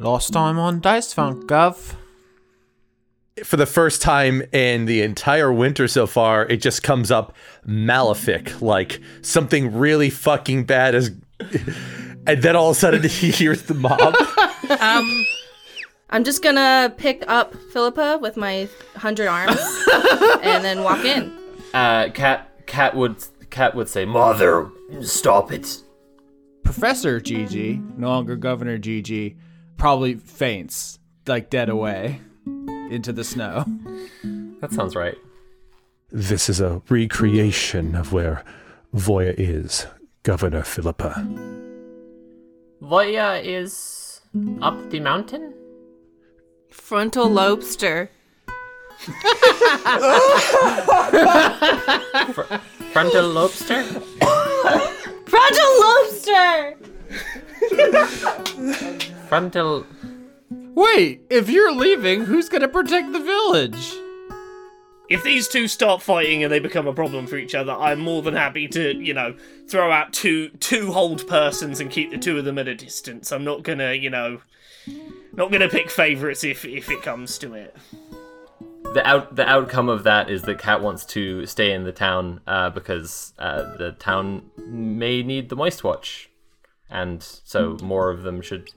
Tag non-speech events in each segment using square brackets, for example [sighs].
Last time on Dice Funk, Gov. For the first time in the entire winter so far, it just comes up malefic, like something really fucking bad is. [laughs] And then all of a sudden he [laughs] hears the mob. [laughs] Um, I'm just gonna pick up Philippa with my hundred arms and then walk in. Uh, Cat Cat would Cat would say, "Mother, stop it." Professor Gigi, no longer Governor Gigi, probably faints, like dead away, into the snow. That sounds right. this is a recreation of where Voya is, Governor Philippa. Voya is up the mountain. Frontal lobster. Frontal lobster. Frontal lobster. [laughs] Frontal. Wait, if you're leaving, who's gonna protect the village? If these two start fighting and they become a problem for each other, I'm more than happy to, you know, throw out two two hold persons and keep the two of them at a distance. I'm not gonna, you know, not gonna pick favourites if if it comes to it. The out the outcome of that is that Cat wants to stay in the town uh, because uh, the town may need the Moist Watch, and so more of them should.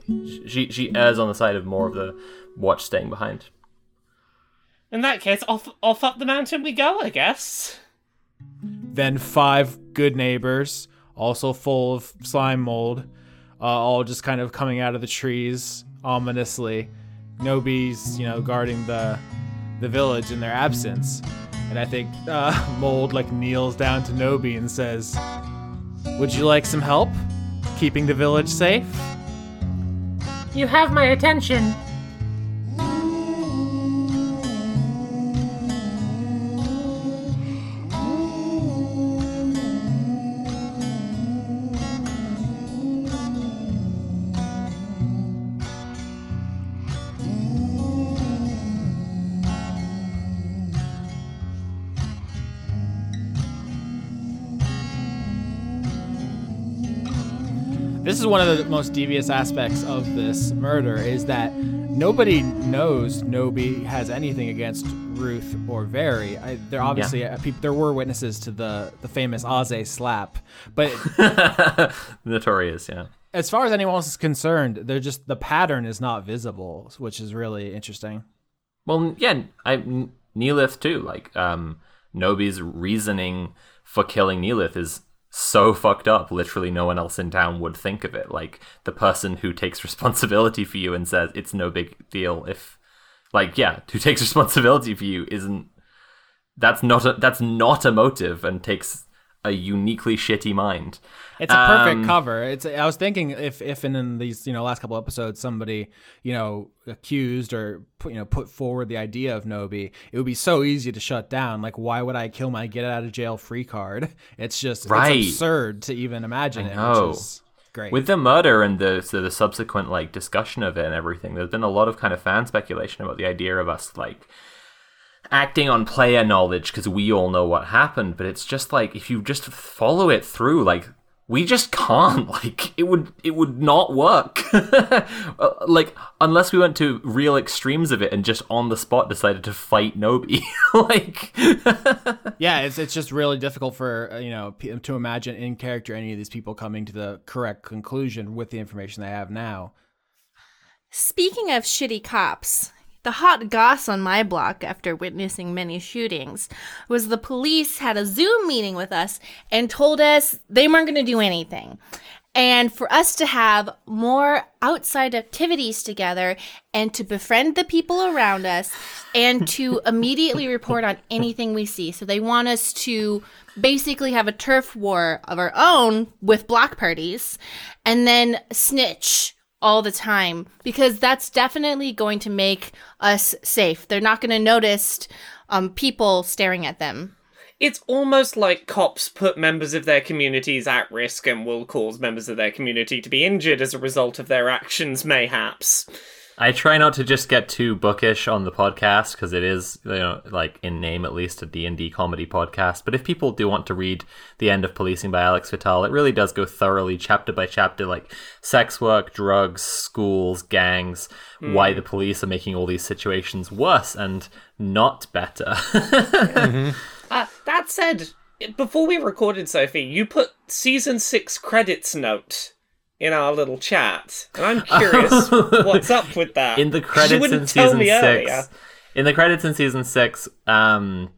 She she errs on the side of more of the watch staying behind. In that case, off off up the mountain we go, I guess. Then five good neighbors, also full of slime mold, uh, all just kind of coming out of the trees ominously. Nobi's, you know, guarding the the village in their absence, and I think uh, [laughs] mold like kneels down to Nobi and says, "Would you like some help keeping the village safe?" You have my attention. Is one of the most devious aspects of this murder is that nobody knows Nobi has anything against Ruth or Very. I, there obviously uh, peop there were witnesses to the the famous Aze slap, but [laughs] Notorious, yeah. as far as anyone else is concerned, they're just the pattern is not visible, which is really interesting. Well, yeah, I Neelith too. Like, um, Nobi's reasoning for killing Neelith is so fucked up. Literally, no one else in town would think of it. Like the person who takes [laughs] responsibility for you and says it's no big deal if, like, yeah, who takes [laughs] responsibility for you isn't. That's not a that's not a motive and takes a uniquely shitty mind. It's a perfect Um, cover. It's. I was thinking if if in, these you know last couple episodes somebody you know accused or put, you know put forward the idea of Nobi, it would be so easy to shut down. Like why would I kill my get out of jail free card? It's just Right. it's absurd to even imagine I it. know. Which is great. With the murder and the so the subsequent like discussion of it and everything, there's been a lot of kind of fan speculation about the idea of us like acting on player knowledge because we all know what happened, but it's just like if you just follow it through, like we just can't. [laughs] Like it would it would not work. [laughs] Uh, like unless we went to real extremes of it and just on the spot decided to fight Nobi. [laughs] like yeah, it's it's just really difficult for uh, you know p- to imagine in character any of these people coming to the correct conclusion with the information they have now. Speaking of shitty cops, the hot goss on my block after witnessing many shootings was the police had a Zoom meeting with us and told us they weren't going to do anything. And for us to have more outside activities together and to befriend the people around us and [laughs] to immediately report on anything we see. So they want us to basically have a turf war of our own with block parties and then snitch all the time because that's definitely going to make us safe. They're not going to notice um, people staring at them. It's almost like cops put members of their communities at risk and will cause members of their community to be injured as a result of their actions, mayhaps. I try not to just get too bookish on the podcast because it is, you know, like in name at least a D&D comedy podcast. But if people do want to read The End of Policing by Alex Vitale, it really does go thoroughly chapter by chapter like sex work, drugs, schools, gangs, why the police are making all these situations worse and not better. [laughs] Uh, that said, before we recorded, Sophie, you put season six credits note in our little chat, and I'm curious [laughs] what's up with that. in the credits in season six earlier. in the credits in season six um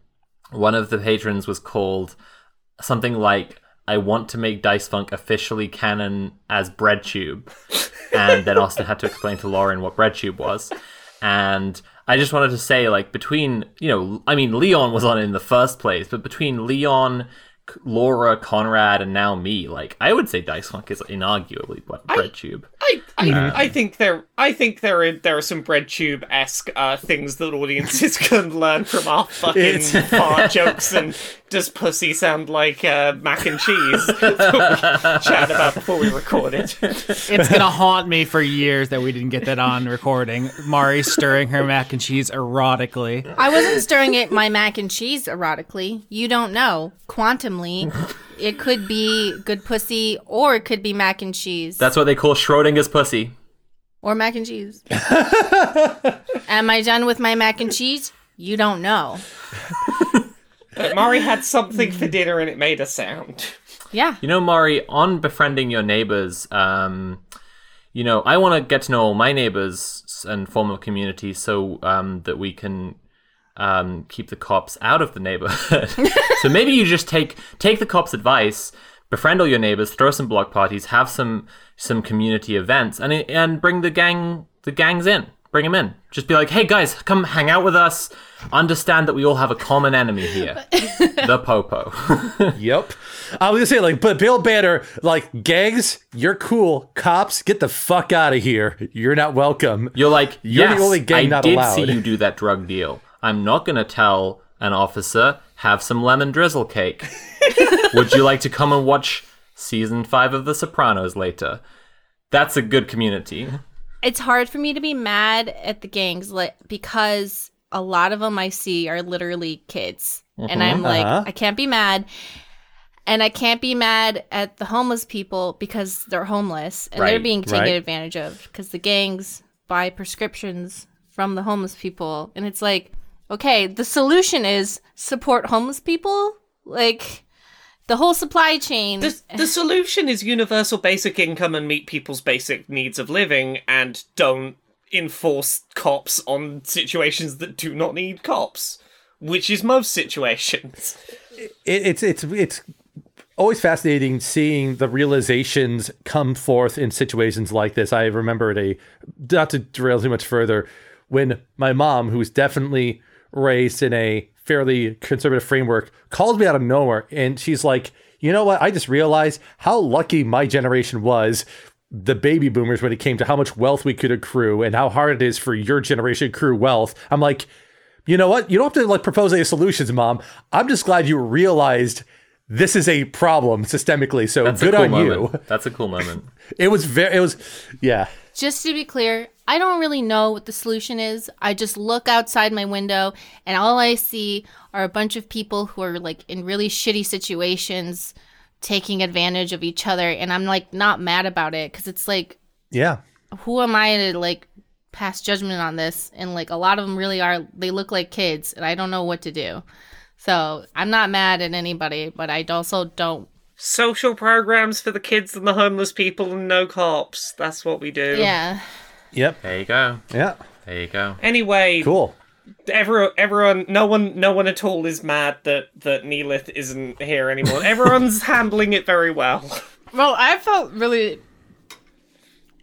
one of the patrons was called something like i want to make dice funk officially canon as breadtube and then austin had to explain to lauren what breadtube was and i just wanted to say like between you know i mean leon was on in the first place but between leon Laura, Conrad, and now me. Like, I would say Dice Funk is inarguably what BreadTube. I, I, I think there, I think there are there are some breadtube esque uh, things that audiences [laughs] can learn from our fucking It's- fart jokes and [laughs] does pussy sound like uh, mac and cheese [laughs] chat about before we recorded. It's gonna haunt me for years that we didn't get that on recording. Mari stirring her mac and cheese erotically. I wasn't stirring it my mac and cheese erotically. You don't know. Quantumly, it could be good pussy or it could be mac and cheese. That's what they call Schrodinger's pussy. or mac and cheese. [laughs] Am I done with my mac and cheese? You don't know. But Mari had something for dinner and it made a sound. Yeah. You know, Mari, on befriending your neighbors, um, you know, I want to get to know all my neighbors and form a community so um, that we can um, keep the cops out of the neighborhood. [laughs] so maybe you just take take the cops' advice, befriend all your neighbors, throw some block parties, have some some community events, and and bring the gang the gangs in. Bring them in. Just be like, hey guys, come hang out with us. Understand that we all have a common enemy here, [laughs] the popo. [laughs] Yep. I was gonna say like, but Bill Banner, like gangs, you're cool. Cops, get the fuck out of here. You're not welcome. You're like, You're the only gang I not did allowed." see you do that drug deal. I'm not gonna tell an officer have some lemon drizzle cake. [laughs] Would you like to come and watch season five of The Sopranos later? That's a good community. It's hard for me to be mad at the gangs like because a lot of them I see are literally kids. And I'm like, Uh-huh. I can't be mad. And I can't be mad at the homeless people because they're homeless and they're being taken right. advantage of because the gangs buy prescriptions from the homeless people. And it's like, okay, the solution is support homeless people? Like the whole supply chain. The, the [sighs] solution is universal basic income and meet people's basic needs of living and don't enforce cops on situations that do not need cops, which is most situations. [laughs] It, it's it's it's always fascinating seeing the realizations come forth in situations like this. I remember at a not to derail too much further when my mom, who was definitely raised in a fairly conservative framework, calls me out of nowhere and she's like, "You know what? I just realized how lucky my generation was." The baby boomers, when it came to how much wealth we could accrue and how hard it is for your generation to accrue wealth. I'm like, you know what? You don't have to like propose any solutions, mom. I'm just glad you realized this is a problem systemically. So That's good cool on moment. you. That's a cool moment. [laughs] It was very, it was, yeah. Just to be clear, I don't really know what the solution is. I just look outside my window and all I see are a bunch of people who are like in really shitty situations taking advantage of each other and I'm like not mad about it cuz it's like Yeah. who am I to like pass judgment on this and like a lot of them really are they look like kids and I don't know what to do. So, I'm not mad at anybody, but I also don't Social programs for the kids and the homeless people and no cops. That's what we do. yeah. Yep. There you go. Yeah. There you go. Anyway, Cool. everyone, everyone, no one, no one at all is mad that that Neelith isn't here anymore. Everyone's [laughs] handling it very well. Well, I felt really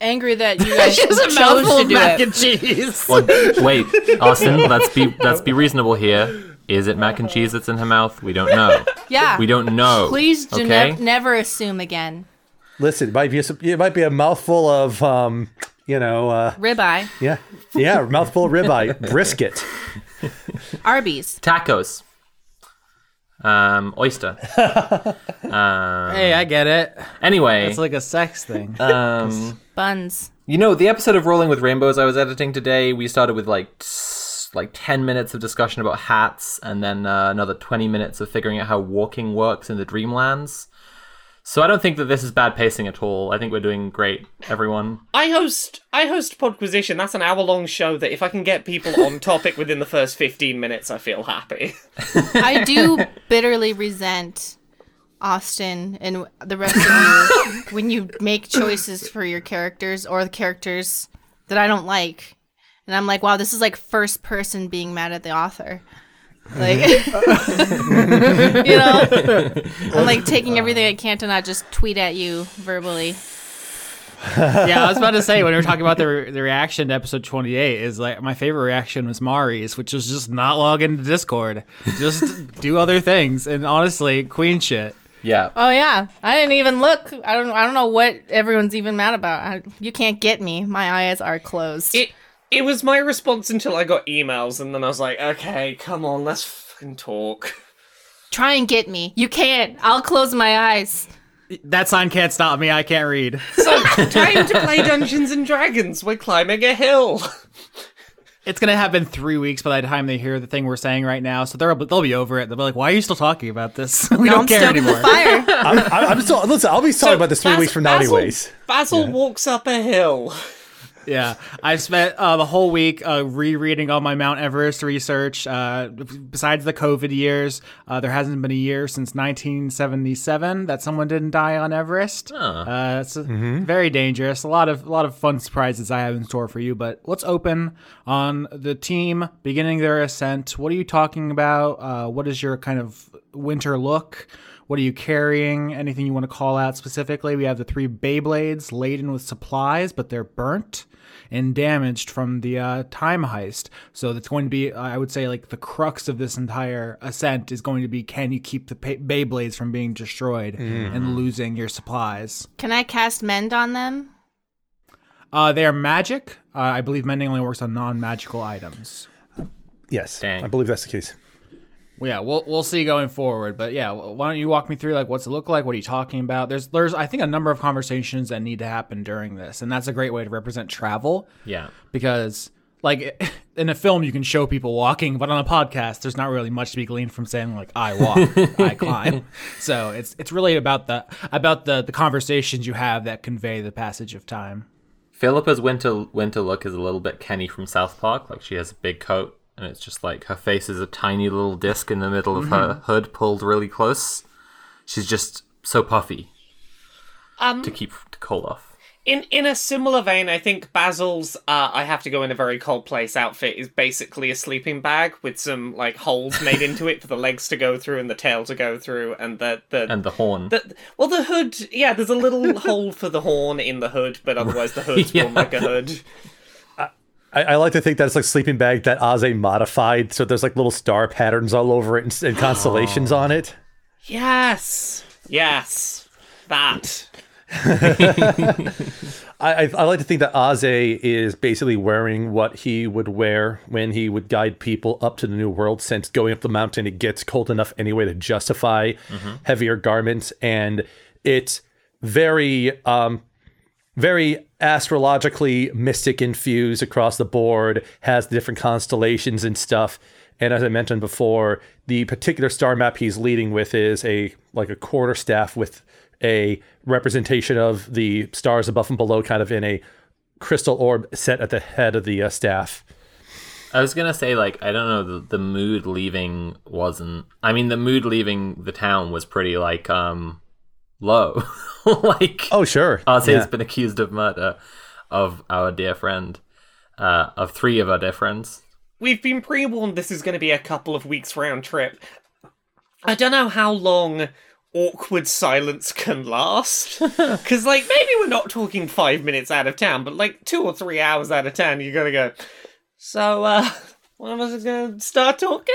angry that you [laughs] guys chose to do it. and cheese. Well, wait, Austin. [laughs] Let's be let's be reasonable here. Is it mac and cheese that's in her mouth? We don't know. [laughs] Yeah. We don't know. Please do okay? nev- never assume again. Listen, it might be, a, it might be a mouthful of, um, you know, uh, Ribeye. yeah. Yeah. mouthful of ribeye, [laughs] brisket. Arby's. Tacos. Um, oyster. [laughs] um, Hey, I get it. anyway, It's like a sex thing. um, Buns. you know, the episode of Rolling with Rainbows I was editing today, we started with like s- like ten minutes of discussion about hats, and then uh, another twenty minutes of figuring out how walking works in the Dreamlands. So I don't think that this is bad pacing at all. I think we're doing great, everyone. I host I host Podquisition. That's an hour long show that if I can get people on [laughs] topic within the first fifteen minutes, I feel happy. [laughs] [laughs] I do bitterly resent Austin and the rest of you when you make choices for your characters or the characters that I don't like. And I'm like, wow, this is like first person being mad at the author. [laughs] Like, [laughs] you know, I'm like taking everything I can to not just tweet at you verbally. [laughs] yeah, I was about to say when we were talking about the, re- the reaction to episode 28 is like my favorite reaction was Mari's, which was just not log into Discord, just do other things, and honestly, queen shit. Yeah. Oh yeah, I didn't even look. I don't. I don't know what everyone's even mad about. I, you can't get me. My eyes are closed. It it was my response until I got emails, and then I was like, okay, come on, let's fucking talk. Try and get me. You can't. I'll close my eyes. That sign can't stop me. I can't read. So time to play Dungeons and Dragons. We're climbing a hill. It's gonna happen three weeks by the time they hear the thing we're saying right now, so they'll they'll be over it. They'll be like, "Why are you still talking about this? [laughs] we No, don't I'm care stoking anymore." fire. I'm, I'm, I'm still, listen, I'll be talking about this three Bas- weeks from now, Basil- anyways. Basil walks up a hill. Yeah, I've spent uh, the whole week uh, rereading all my Mount Everest research. Uh, besides the COVID years, uh, there hasn't been a year since 1977 that someone didn't die on Everest. Uh, it's uh, very dangerous. A lot of a lot of fun surprises I have in store for you. But let's open on the team beginning their ascent. What are you talking about? Uh, what is your kind of winter look? What are you carrying? Anything you want to call out specifically? We have the three Beyblades laden with supplies, but they're burnt and damaged from the uh, time heist. So that's going to be, I would say, like the crux of this entire ascent is going to be: can you keep the pa- Beyblades from being destroyed and losing your supplies? Can I cast mend on them? Uh, they are magic. Uh, I believe mending only works on non-magical items. Yes, Dang. I believe that's the case. Well, yeah, we'll we'll see going forward. But yeah, why don't you walk me through like what's it look like? What are you talking about? There's there's I think a number of conversations that need to happen during this, and that's a great way to represent travel Yeah. because like [laughs] in a film you can show people walking, but on a podcast there's not really much to be gleaned from saying like I walk, I [laughs] climb. So it's it's really about the about the the conversations you have that convey the passage of time. Philippa's winter winter look is a little bit Kenny from South Park. Like she has a big coat, and it's just like her face is a tiny little disc in the middle of her hood, pulled really close. She's just so puffy Um, to keep the cold off. in in a similar vein, I think Basil's uh, "I have to go in a very cold place" outfit is basically a sleeping bag with some like holes made [laughs] into it for the legs to go through and the tail to go through, and the the. And the horn. the, well, the hood, yeah, there's a little hole for the horn in the hood, but otherwise the hood's [laughs] Yeah. more like a hood. [laughs] I, I like to think that it's like sleeping bag that Aze modified, so there's like little star patterns all over it and, and constellations on it. Yes, yes, that. [laughs] I, I, I like to think that Aze is basically wearing what he would wear when he would guide people up to the New World, since going up the mountain it gets cold enough anyway to justify heavier garments, and it's very um, very astrologically mystic infused across the board, has the different constellations and stuff. And as I mentioned before, the particular star map he's leading with is a like a quarter staff with a representation of the stars above and below, kind of in a crystal orb set at the head of the uh, staff. I was gonna say like I don't know the, the mood leaving wasn't. I mean the mood leaving the town was pretty like um low. [laughs] like Oh, sure. Ozzy Yeah. has been accused of murder of our dear friend, uh, of three of our dear friends. We've been pre warned this is going to be a couple of weeks round trip. I don't know how long awkward silence can last. [laughs] Because, like, maybe we're not talking five minutes out of town, but like two or three hours out of town, you're going to go, So, uh, when was it going to start talking?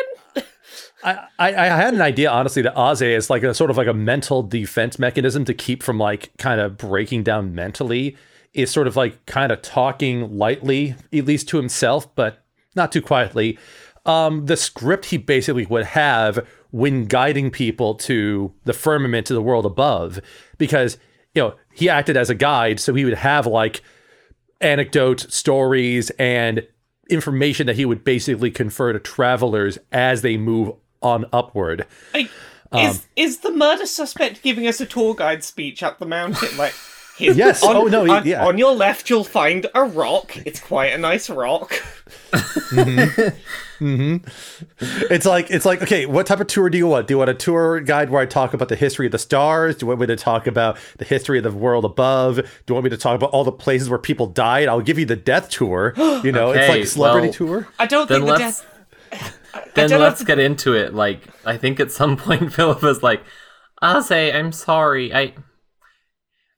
I, I I had an idea honestly that Aze is like a sort of like a mental defense mechanism to keep from like kind of breaking down mentally. Is sort of like kind of talking lightly at least to himself but not too quietly. Um, the script he basically would have when guiding people to the firmament to the world above, because you know he acted as a guide, so he would have like anecdotes, stories, and information that he would basically confer to travelers as they move on upward. Hey, um, is is the murder suspect giving us a tour guide speech up the mountain? Like, here's- [laughs] Yes. On, Oh, no, he- On, yeah. on your left, you'll find a rock. It's quite a nice rock. Mm-hmm. [laughs] Mm-hmm. It's like it's like okay, what type of tour do you want? Do you want a tour guide where I talk about the history of the stars? Do you want me to talk about the history of the world above? Do you want me to talk about all the places where people died? I'll give you the death tour. You know, it's like a celebrity well- tour. I don't think the death. [laughs] Then let's if- get into it. Like, I think at some [laughs] point Philip was like, "I'll say I'm sorry. I,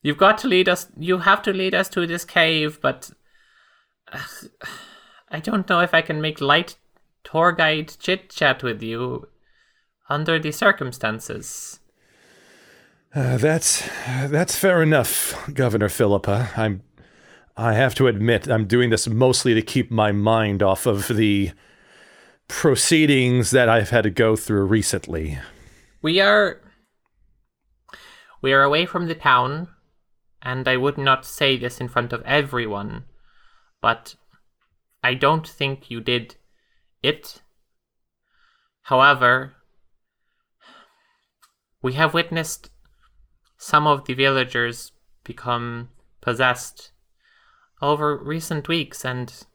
you've got to lead us. You have to lead us to this cave, but uh, [sighs] I don't know if I can make light tour guide chit chat with you under the circumstances." Uh, that's that's fair enough, Governor Philippa. I'm I have to admit I'm doing this mostly to keep my mind off of the proceedings that I've had to go through recently. We are we are away from the town, and I would not say this in front of everyone, but I don't think you did it. However, we have witnessed some of the villagers become possessed over recent weeks, and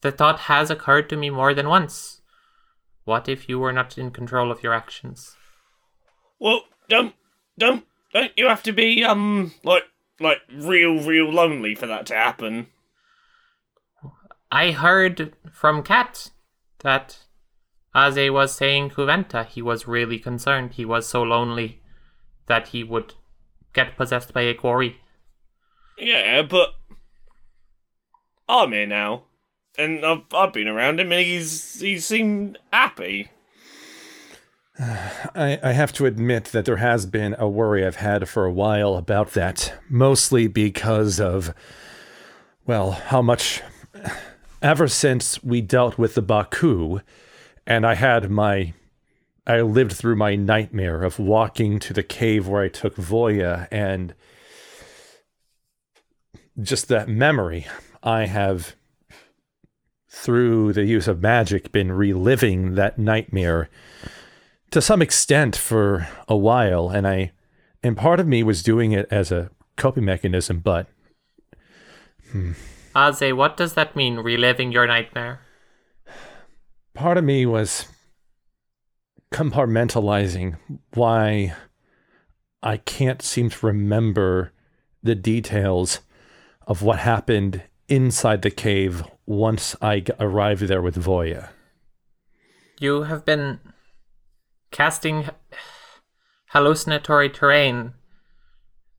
the thought has occurred to me more than once. What if you were not in control of your actions? Well, don't, don't, don't you have to be um like like real, real lonely for that to happen? I heard from Kat that Aze was saying to Venta he was really concerned. He was so lonely that he would get possessed by a quarry. Yeah, but I'm here now, and I've I've been around him, and he's he seemed happy. [sighs] I, I have to admit that there has been a worry I've had for a while about that, mostly because of, well, how much. [sighs] Ever since we dealt with the Baku, and I had my. I lived through my nightmare of walking to the cave where I took Voya, and just that memory, I have, through the use of magic, been reliving that nightmare to some extent for a while and i and part of me was doing it as a coping mechanism but hmm. Aze, what does that mean, reliving your nightmare? part of me was compartmentalizing why i can't seem to remember the details of what happened inside the cave once i g- arrived there with voya You have been casting hallucinatory terrain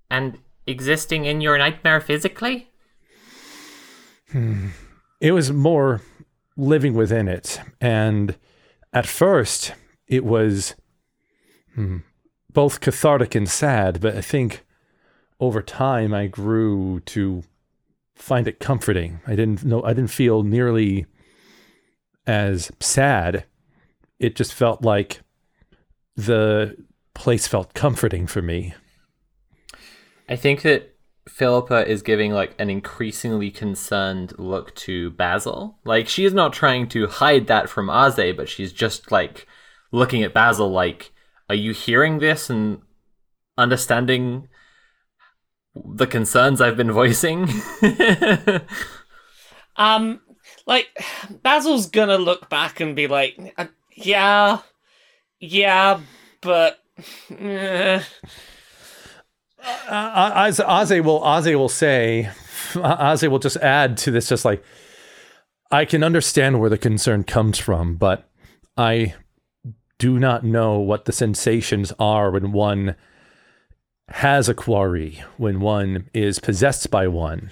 and existing in your nightmare physically? it was more living within it. And at first, it was hmm, both cathartic and sad, but I think over time I grew to find it comforting. I didn't know, I didn't feel nearly as sad. It just felt like the place felt comforting for me. I think that Philippa is giving like an increasingly concerned look to Basil. Like she is not trying to hide that from Aze, but she's just like looking at Basil like, are you hearing this and understanding the concerns I've been voicing? [laughs] Um, like Basil's gonna look back and be like, "Uh, yeah, yeah, but. eh." [laughs] uh, Az- will Aze will say, [laughs] Aze will just add to this, just like I can understand where the concern comes from, but I do not know what the sensations are when one has a quarry, when one is possessed by one.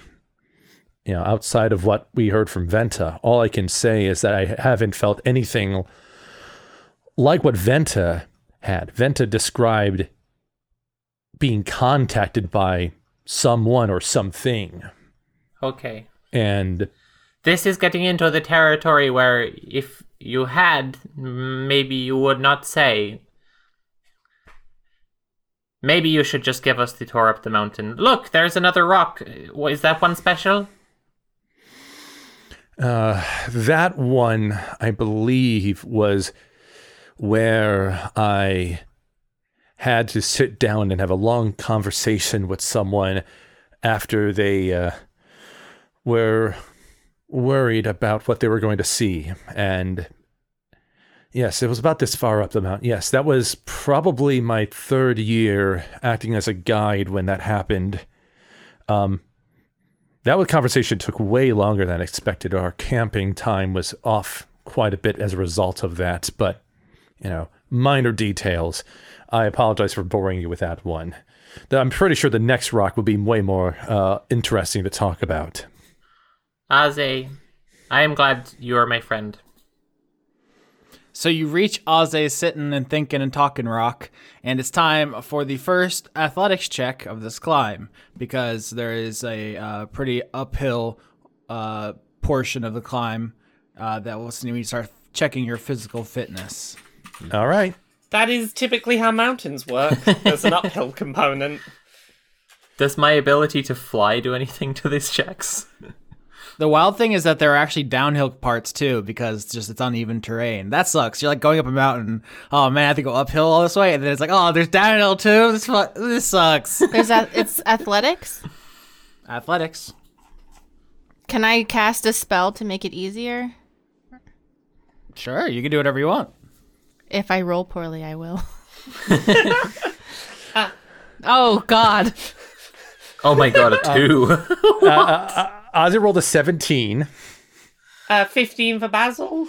You know, outside of what we heard from Venta, all I can say is that I haven't felt anything like what Venta had. Venta described being contacted by someone or something. okay. And this is getting into the territory where if you had, maybe you would not say. Maybe you should just give us the tour up the mountain. Look, there's another rock. Is that one special? Uh, that one, I believe, was where I had to sit down and have a long conversation with someone after they uh, were worried about what they were going to see. And yes, it was about this far up the mountain. Yes, that was probably my third year acting as a guide when that happened. Um, that conversation took way longer than expected. Our camping time was off quite a bit as a result of that, but you know, minor details. I apologize for boring you with that one. I'm pretty sure the next rock will be way more uh, interesting to talk about. Aze, I am glad you are my friend. So you reach Aze sitting and thinking and talking rock, and it's time for the first athletics check of this climb because there is a uh, pretty uphill uh, portion of the climb uh, that will need to start checking your physical fitness. All right. That is typically how mountains work. There's an [laughs] uphill component. Does my ability to fly do anything to these checks? The wild thing is that there are actually downhill parts too, because it's just it's uneven terrain. That sucks. You're like going up a mountain. Oh man, I have to go uphill all this way, and then it's like, oh, there's downhill too. This fu- this sucks. [laughs] There's a, it's athletics. Athletics. Can I cast a spell to make it easier? Sure, you can do whatever you want. If I roll poorly, I will. [laughs] [laughs] oh God. Oh my god, a two. Uh, uh, uh, Ozzy rolled a 17. Uh, 15 for Basil.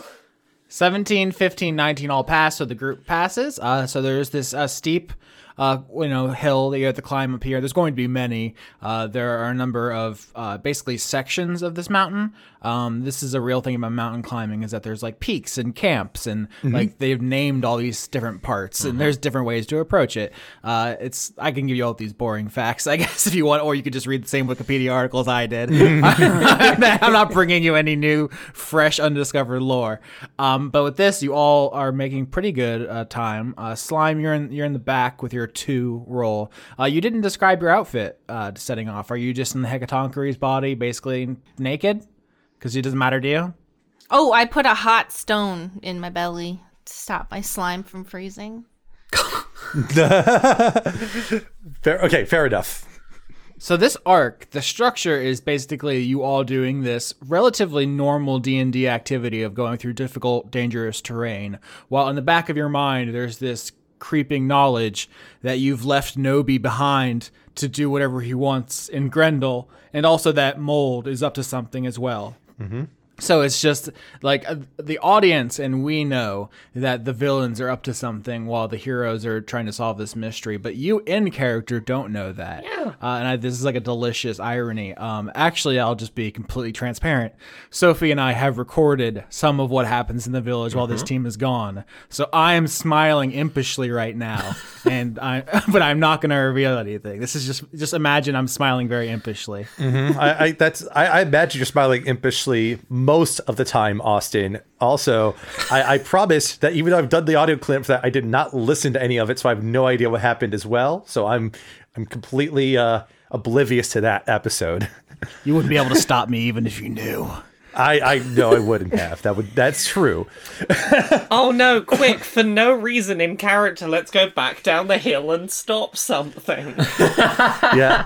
17, 15, 19 all pass, so the group passes. Uh, so there's this uh, steep, uh, you know, hill that you have to climb up here. There's going to be many. Uh, there are a number of uh, basically sections of this mountain. Um, this is a real thing about mountain climbing is that there's like peaks and camps and like they've named all these different parts and there's different ways to approach it. Uh, it's I can give you all these boring facts, [laughs] I guess, if you want, or you could just read the same Wikipedia articles I did. [laughs] [laughs] I'm not bringing you any new, fresh, undiscovered lore. Um, but with this, you all are making pretty good uh, time. Uh, Slime, you're in you're in the back with your two roll. Uh, you didn't describe your outfit uh, setting off. Are you just in the Hecatoncheires body, basically naked? Because it doesn't matter to you. Oh, I put a hot stone in my belly to stop my slime from freezing. [laughs] Fair, okay, fair enough. So this arc, the structure is basically you all doing this relatively normal D&D activity of going through difficult, dangerous terrain, while in the back of your mind there's this creeping knowledge that you've left Nobi behind to do whatever he wants in Grendel, and also that Mold is up to something as well. Mhm. So it's just like uh, the audience and we know that the villains are up to something while the heroes are trying to solve this mystery. But you in character don't know that. Uh, and I, this is like a delicious irony. Um, actually, I'll just be completely transparent. Sophie and I have recorded some of what happens in the village while this team is gone. So I am smiling impishly right now, [laughs] and I [laughs] but I'm not going to reveal anything. This is just just imagine I'm smiling very impishly. I, I that's I, I imagine you're smiling impishly most of the time, Austin. Also, I, I promise that even though I've done the audio clip for that, I did not listen to any of it, so I have no idea what happened as well. So I'm I'm completely uh, oblivious to that episode. [laughs] You wouldn't be able to stop me even if you knew. I I know I wouldn't have. That would that's true. [laughs] Oh no, quick, for no reason in character, let's go back down the hill and stop something. [laughs] yeah.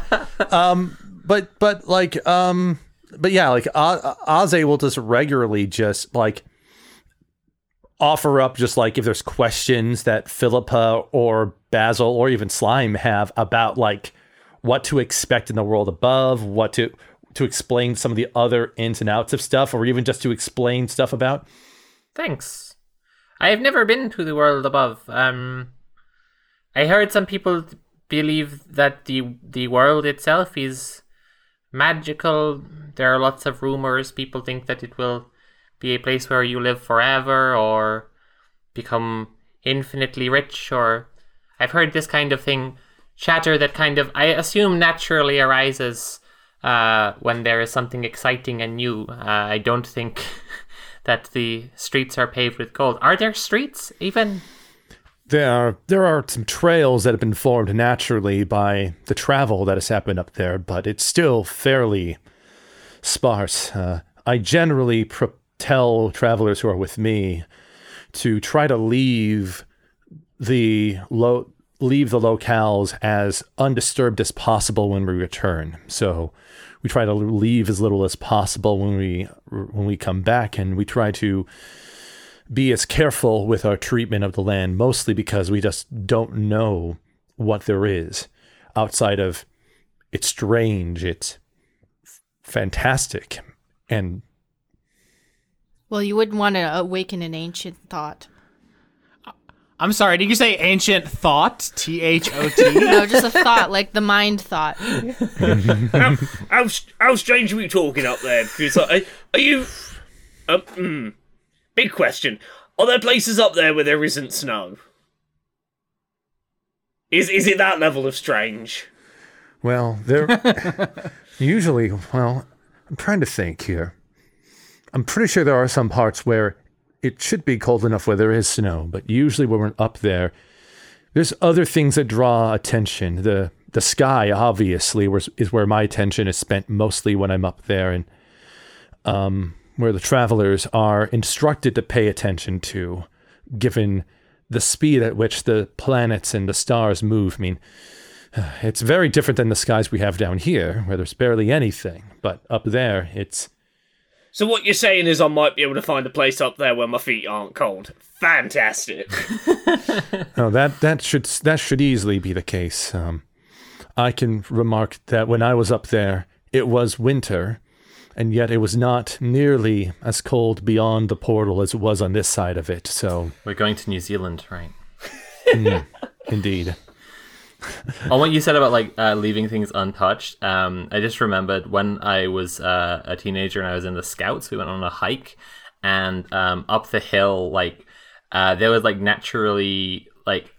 Um, but but like um, but yeah, like O- Oze will just regularly just like offer up just like if there's questions that Philippa or Basil or even Slime have about like what to expect in the world above, what to to explain some of the other ins and outs of stuff, or even just to explain stuff about. Thanks. I have never been to the world above. Um, I heard some people believe that the the world itself is magical. There are lots of rumors. People think that it will be a place where you live forever or become infinitely rich. Or I've heard this kind of thing chatter that kind of I assume naturally arises uh, when there is something exciting and new. Uh, I don't think [laughs] that the streets are paved with gold. Are there streets even? There are there are some trails that have been formed naturally by the travel that has happened up there, but it's still fairly sparse. Uh, I generally tell travelers who are with me to try to leave the leave the locales as undisturbed as possible when we return. So we try to leave as little as possible when we when we come back, and we try to be as careful with our treatment of the land, mostly because we just don't know what there is outside of it's strange, it's fantastic, and Well, you wouldn't want to awaken an ancient thought. I'm sorry, did you say ancient thought? T H O T? [laughs] No, just a thought, like the mind thought. how, how, how strange are we talking up there? Because like, are, are you? Um, mm, big question. Are there places up there where there isn't snow? Is is it that level of strange? well, there [laughs] usually, well, I'm trying to think here. I'm pretty sure there are some parts where it should be cold enough where there is snow, but usually when we're up there, there's other things that draw attention. The the sky obviously was, is where my attention is spent mostly when I'm up there and um where the travelers are instructed to pay attention to given the speed at which the planets and the stars move. I mean, [sighs] it's very different than the skies we have down here where there's barely anything, but up there it's So what you're saying is I might be able to find a place up there where my feet aren't cold. Fantastic. No, [laughs] that that should that should easily be the case. Um, I can remark that when I was up there, it was winter, and yet it was not nearly as cold beyond the portal as it was on this side of it. So, We're going to New Zealand, right? indeed, on what you said about like uh, leaving things untouched, um, I just remembered when I was uh, a teenager and I was in the Scouts. We went on a hike, and um, up the hill, like uh, there was like naturally like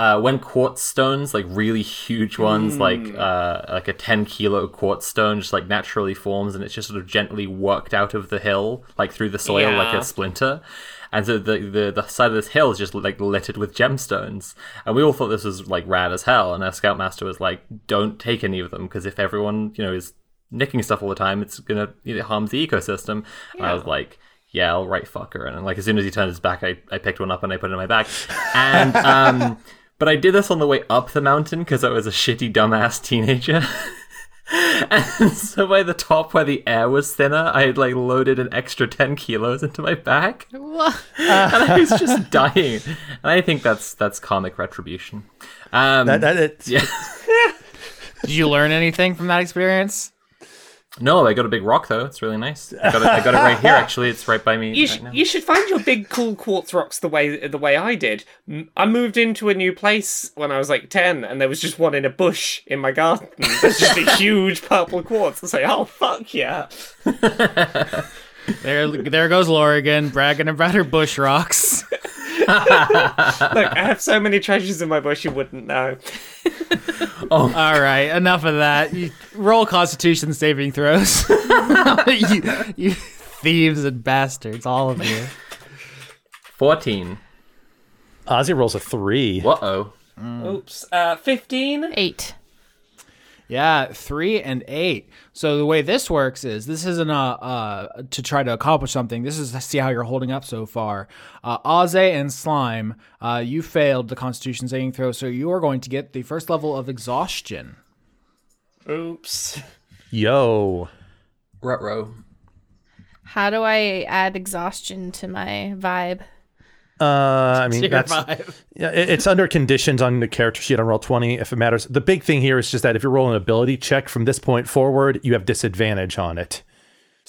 uh, when quartz stones, like really huge ones, like uh, like a ten kilo quartz stone, just like naturally forms, and it's just sort of gently worked out of the hill, like through the soil, like a splinter. And so the, the the side of this hill is just like littered with gemstones, and we all thought this was like rad as hell. And our scoutmaster was like, "Don't take any of them because if everyone you know is nicking stuff all the time, it's gonna it harms the ecosystem." And I was like. Yeah, all right, fucker. And like as soon as he turned his back, I, I picked one up and I put it in my bag. And um, but I did this on the way up the mountain because I was a shitty dumbass teenager. [laughs] and so by the top where the air was thinner, I had like loaded an extra ten kilos into my bag, Wha- and I was just [laughs] dying. And I think that's that's comic retribution. Um, that, that it, yeah. Did you learn anything from that experience? No, I got a big rock though. It's really nice. I got it, I got it right here. Actually, it's right by me. You, right sh- now. you should find your big cool quartz rocks the way the way I did. I moved into a new place when I was like ten, and there was just one in a bush in my garden. There's just a [laughs] huge purple quartz. I say, oh fuck yeah! [laughs] There, there goes Laura again, bragging about her bush rocks. [laughs] [laughs] Look, I have so many treasures in my bush you wouldn't know. [laughs] All right, enough of that. You roll Constitution saving throws. [laughs] you, you thieves and bastards, all of you. Fourteen. Ozzy rolls a three. Uh oh. Oops, uh, fifteen. Eight. Yeah, three and eight. So the way this works is this isn't a uh, to try to accomplish something. This is to see how you're holding up so far. Uh, Aze and Slime, uh, you failed the Constitution saving throw, so you are going to get the first level of exhaustion. Oops. Yo, Rutro. How do I add exhaustion to my vibe? Uh, I [laughs] mean that's vibe. yeah, it- it's under conditions on the character sheet on Roll20 if it matters. The big thing here is just that if you're rolling an ability check from this point forward, you have disadvantage on it.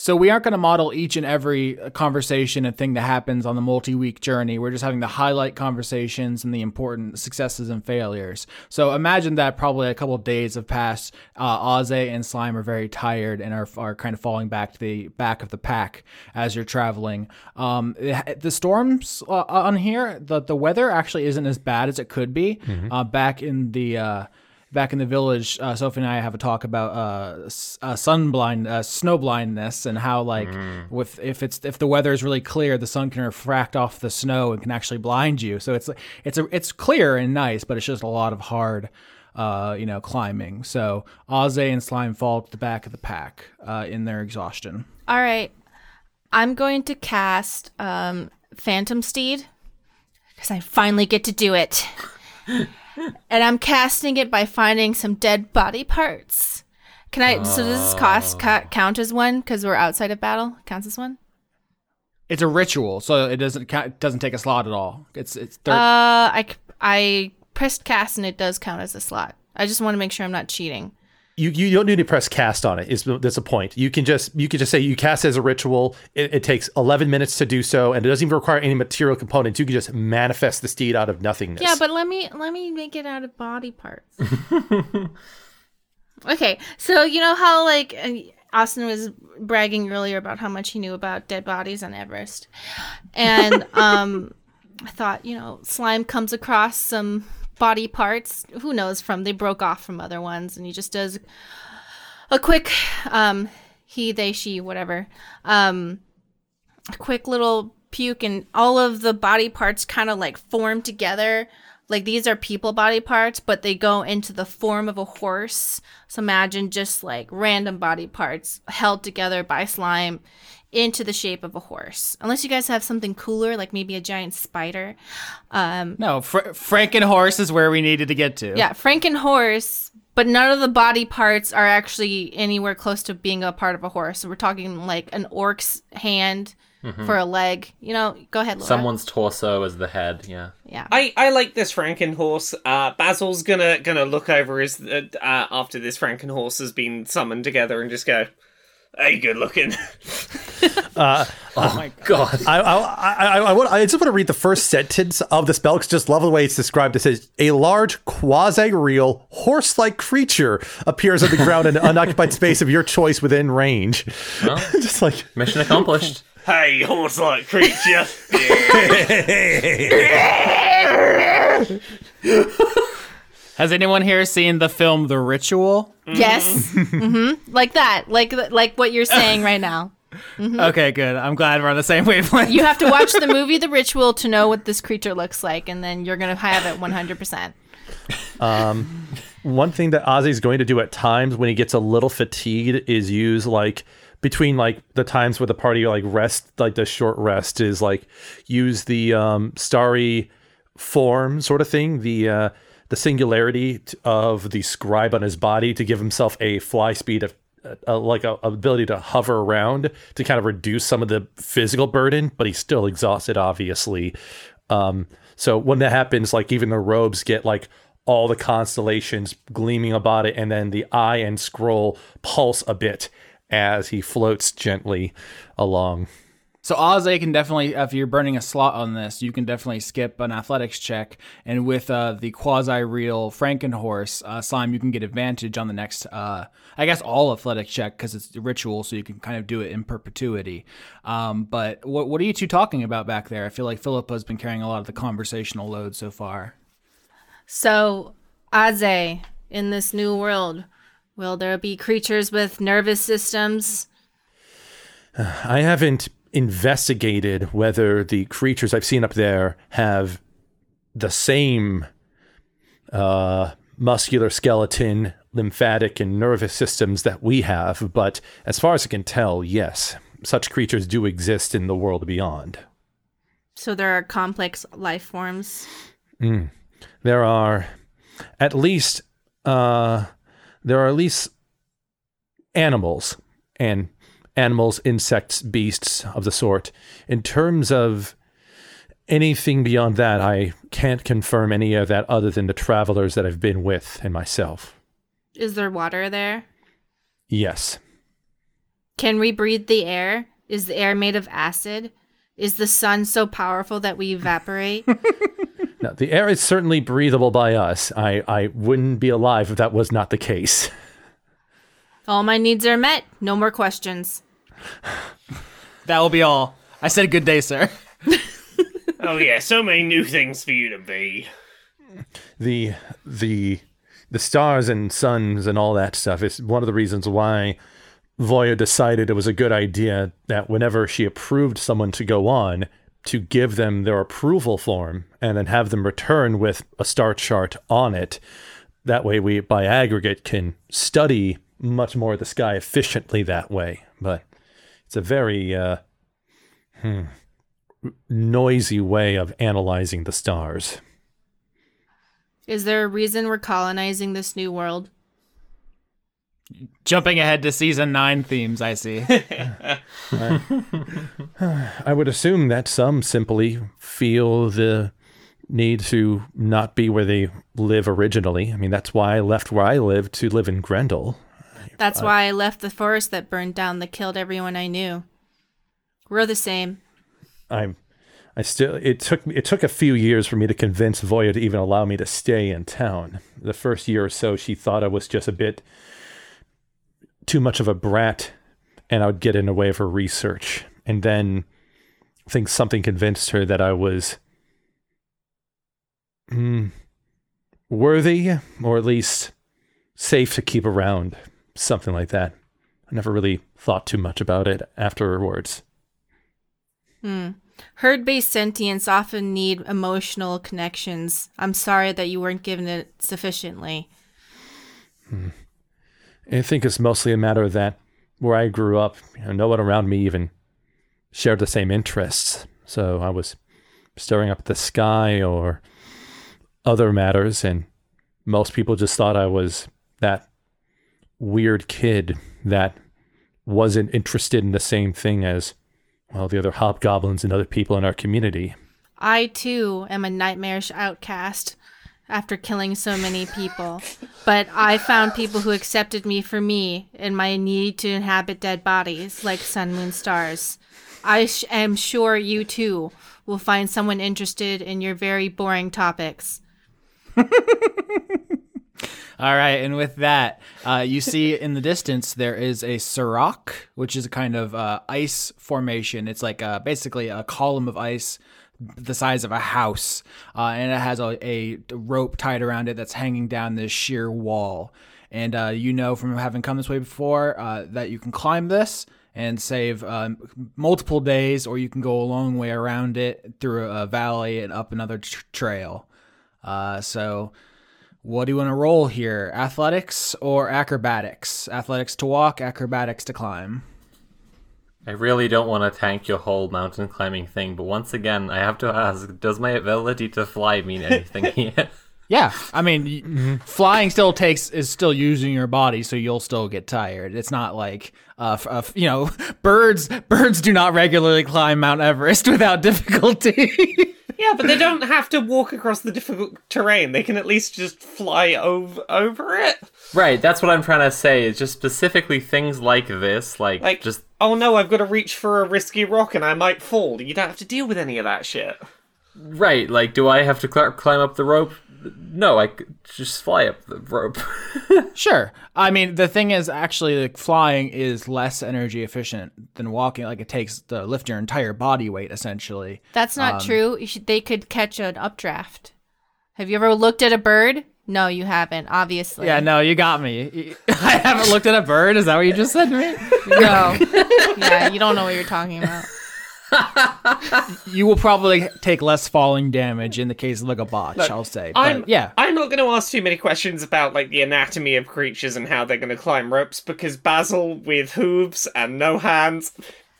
So we aren't going to model each and every conversation and thing that happens on the multi-week journey. We're just having the highlight conversations and the important successes and failures. So imagine that probably a couple of days have passed. Uh, and Slime are very tired and are, are kind of falling back to the back of the pack as you're traveling. Um, the storms uh, on here, the the weather actually isn't as bad as it could be. Uh, back in the uh, back in the village, uh, Sophie and I have a talk about uh, s- uh, sun blind, uh, snow blindness, and how like with if it's if the weather is really clear, the sun can refract off the snow and can actually blind you. So it's it's a it's clear and nice, but it's just a lot of hard. Uh, you know, climbing. So Aze and Slime fall to the back of the pack uh, in their exhaustion. All right. I'm going to cast um, Phantom Steed because I finally get to do it. [laughs] and I'm casting it by finding some dead body parts. Can I? So does this cost ca- count as one because we're outside of battle? Counts as one? It's a ritual, so it doesn't count, it doesn't take a slot at all. It's it's thir- Uh, I, I pressed cast and it does count as a slot. I just want to make sure I'm not cheating. You, you don't need to press cast on it. Is that's a point. You can just you can just say you cast as a ritual. It, it takes eleven minutes to do so, and it doesn't even require any material components. You can just manifest the steed out of nothingness. Yeah, but let me let me make it out of body parts. [laughs] okay, so you know how like uh, Austin was bragging earlier about how much he knew about dead bodies on Everest, and [laughs] um, I thought you know slime comes across some body parts. Who knows from they broke off from other ones, and he just does a quick um, he they she whatever um a quick little puke and all of the body parts kind of like form together like these are people body parts but they go into the form of a horse so imagine just like random body parts held together by slime into the shape of a horse unless you guys have something cooler like maybe a giant spider um no. Fr- Frankenhorse is where we needed to get to. yeah frankenhorse but none of the body parts are actually anywhere close to being a part of a horse so we're talking like an orc's hand for a leg you know go ahead Laura. Someone's torso as the head. Yeah. yeah I, I like this Frankenhorse. Uh, Basil's gonna gonna look over his uh, uh, after this Frankenhorse has been summoned together and just go, "Hey, good looking." [laughs] Uh, oh uh, my god. I, I, I, I, I, want, I just want to read the first sentence of the spell because just love the way it's described. It says, A large, quasi real, horse like creature appears on the ground in an [laughs] unoccupied space of your choice within range. Well, [laughs] just like, mission accomplished. hey, horse-like creature. Has anyone here seen the film The Ritual? Yes. hmm Like that. Like like what you're saying right now. Okay, good. I'm glad we're on the same wavelength. You have to watch the movie The Ritual to know what this creature looks like, and then you're gonna have it 100%. one thing that Ozzy's going to do at times when he gets a little fatigued is use like between like the times where the party like rest like the short rest is like use the um starry form sort of thing the uh the singularity of the scribe on his body to give himself a fly speed of uh, like a, ability to hover around to kind of reduce some of the physical burden but he's still exhausted obviously um so when that happens like even the robes get like all the constellations gleaming about it, and then the eye and scroll pulse a bit as he floats gently along. So Aze can definitely, if you're burning a slot on this, you can definitely skip an athletics check. And with uh, the quasi-real Frankenhorse uh, slime, you can get advantage on the next, uh, I guess, all athletic check because it's a ritual, so you can kind of do it in perpetuity. Um, but what what are you two talking about back there? I feel like Philippa's been carrying a lot of the conversational load so far. So, Aze, in this new world, will there be creatures with nervous systems? [sighs] I haven't investigated whether the creatures I've seen up there have the same uh, muscular skeleton, lymphatic, and nervous systems that we have, but as far as I can tell, yes, such creatures do exist in the world beyond. So there are complex life forms. there are at least uh, there are at least animals and animals, insects, beasts of the sort. In terms of anything beyond that, I can't confirm any of that other than the travelers that I've been with and myself. Is there water there? Yes. Can we breathe the air? Is the air made of acid? Is the sun so powerful that we evaporate? [laughs] Now, the air is certainly breathable by us. I, I wouldn't be alive if that was not the case. All my needs are met. No more questions. [laughs] That will be all. I said good day, sir. [laughs] oh yeah, so many new things for you to be. the the the stars and suns and all that stuff is one of the reasons why Voya decided it was a good idea that whenever she approved someone to go on, to give them their approval form and then have them return with a star chart on it. That way, we by aggregate can study much more of the sky efficiently that way. But it's a very uh, hmm, noisy way of analyzing the stars. Is there a reason we're colonizing this new world? Jumping ahead to season nine themes, I see. [laughs] I would assume that some simply feel the need to not be where they live originally. I mean, that's why I left where I lived to live in Grendel. That's why I left the forest that burned down that killed everyone I knew. We're the same. I'm I still it took it took a few years for me to convince Voya to even allow me to stay in town. The first year or so she thought I was just a bit too much of a brat and I would get in the way of her research. And then I think something convinced her that I was mm, worthy or at least safe to keep around. Something like that. I never really thought too much about it afterwards. Hmm. Herd based sentience often need emotional connections. I'm sorry that you weren't given it sufficiently. I think it's mostly a matter of that where I grew up, you know, no one around me even shared the same interests. So I was staring up at the sky or other matters, and most people just thought I was that weird kid that wasn't interested in the same thing as, well, the other hobgoblins and other people in our community. I too am a nightmarish outcast after killing so many people. but I found people who accepted me for me and my need to inhabit dead bodies like sun, moon, stars. I sh- am sure you too will find someone interested in your very boring topics. [laughs] [laughs] All right, and with that, uh, you see in the distance there is a serac, which is a kind of uh, ice formation. It's like uh, basically a column of ice the size of a house, uh, and it has a, a rope tied around it that's hanging down this sheer wall. And uh, you know from having come this way before uh, that you can climb this and save multiple days, or you can go a long way around it through a valley and up another tr- trail. So, what do you want to roll here? Athletics or acrobatics? Athletics to walk, acrobatics to climb. I really don't want to tank your whole mountain climbing thing, but once again, I have to ask: Does my ability to fly mean anything [laughs] here? Yeah, I mean, y flying still takes is still using your body, so you'll still get tired. It's not like, uh, f- uh, you know, [laughs] birds. Birds do not regularly climb Mount Everest [laughs] without difficulty. Yeah, but they don't have to walk across the difficult terrain. They can at least just fly over over it. right, that's what I'm trying to say. It's just specifically things like this, like, Like, just oh no, I've got to reach for a risky rock and I might fall. You don't have to deal with any of that shit. right. Like, do I have to cl- climb up the rope? No, I could just fly up the rope. [laughs] sure. I mean, the thing is, actually, like, flying is less energy efficient than walking. Like, it takes to lift your entire body weight, essentially. That's not um, true. You should, they could catch an updraft. Have you ever looked at a bird? No, you haven't, obviously. Yeah, no, you got me. [laughs] I haven't looked at a bird. Is that what you just said to me? [laughs] No. yeah, you don't know what you're talking about. [laughs] You will probably take less falling damage in the case of like a botch, I'll say. But I'm yeah. I'm not going to ask too many questions about like the anatomy of creatures and how they're going to climb ropes because Basil with hooves and no hands,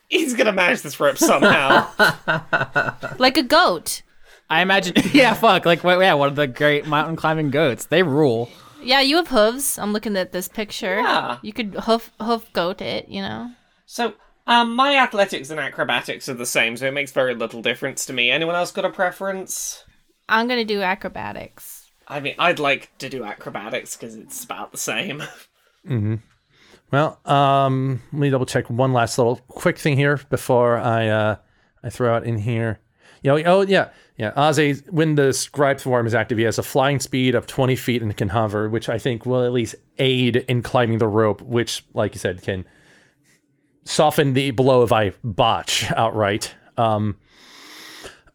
he's going to manage this rope somehow. [laughs] Like a goat. I imagine. [laughs] Yeah, fuck. Like, wait, yeah, one of the great mountain climbing goats. They rule. Yeah, you have hooves. I'm looking at this picture. Yeah. You could hoof hoof goat it, you know. so, um, my athletics and acrobatics are the same, so it makes very little difference to me. Anyone else got a preference? I'm gonna do acrobatics. I mean, I'd like to do acrobatics because it's about the same. [laughs] Hmm. Well, um, let me double check one last little quick thing here before I uh, I throw out in here. You know, oh yeah, yeah. Aze, when the scribe form is active, he has a flying speed of 20 feet and can hover, which I think will at least aid in climbing the rope, which, like you said, can soften the blow if I botch outright. Um,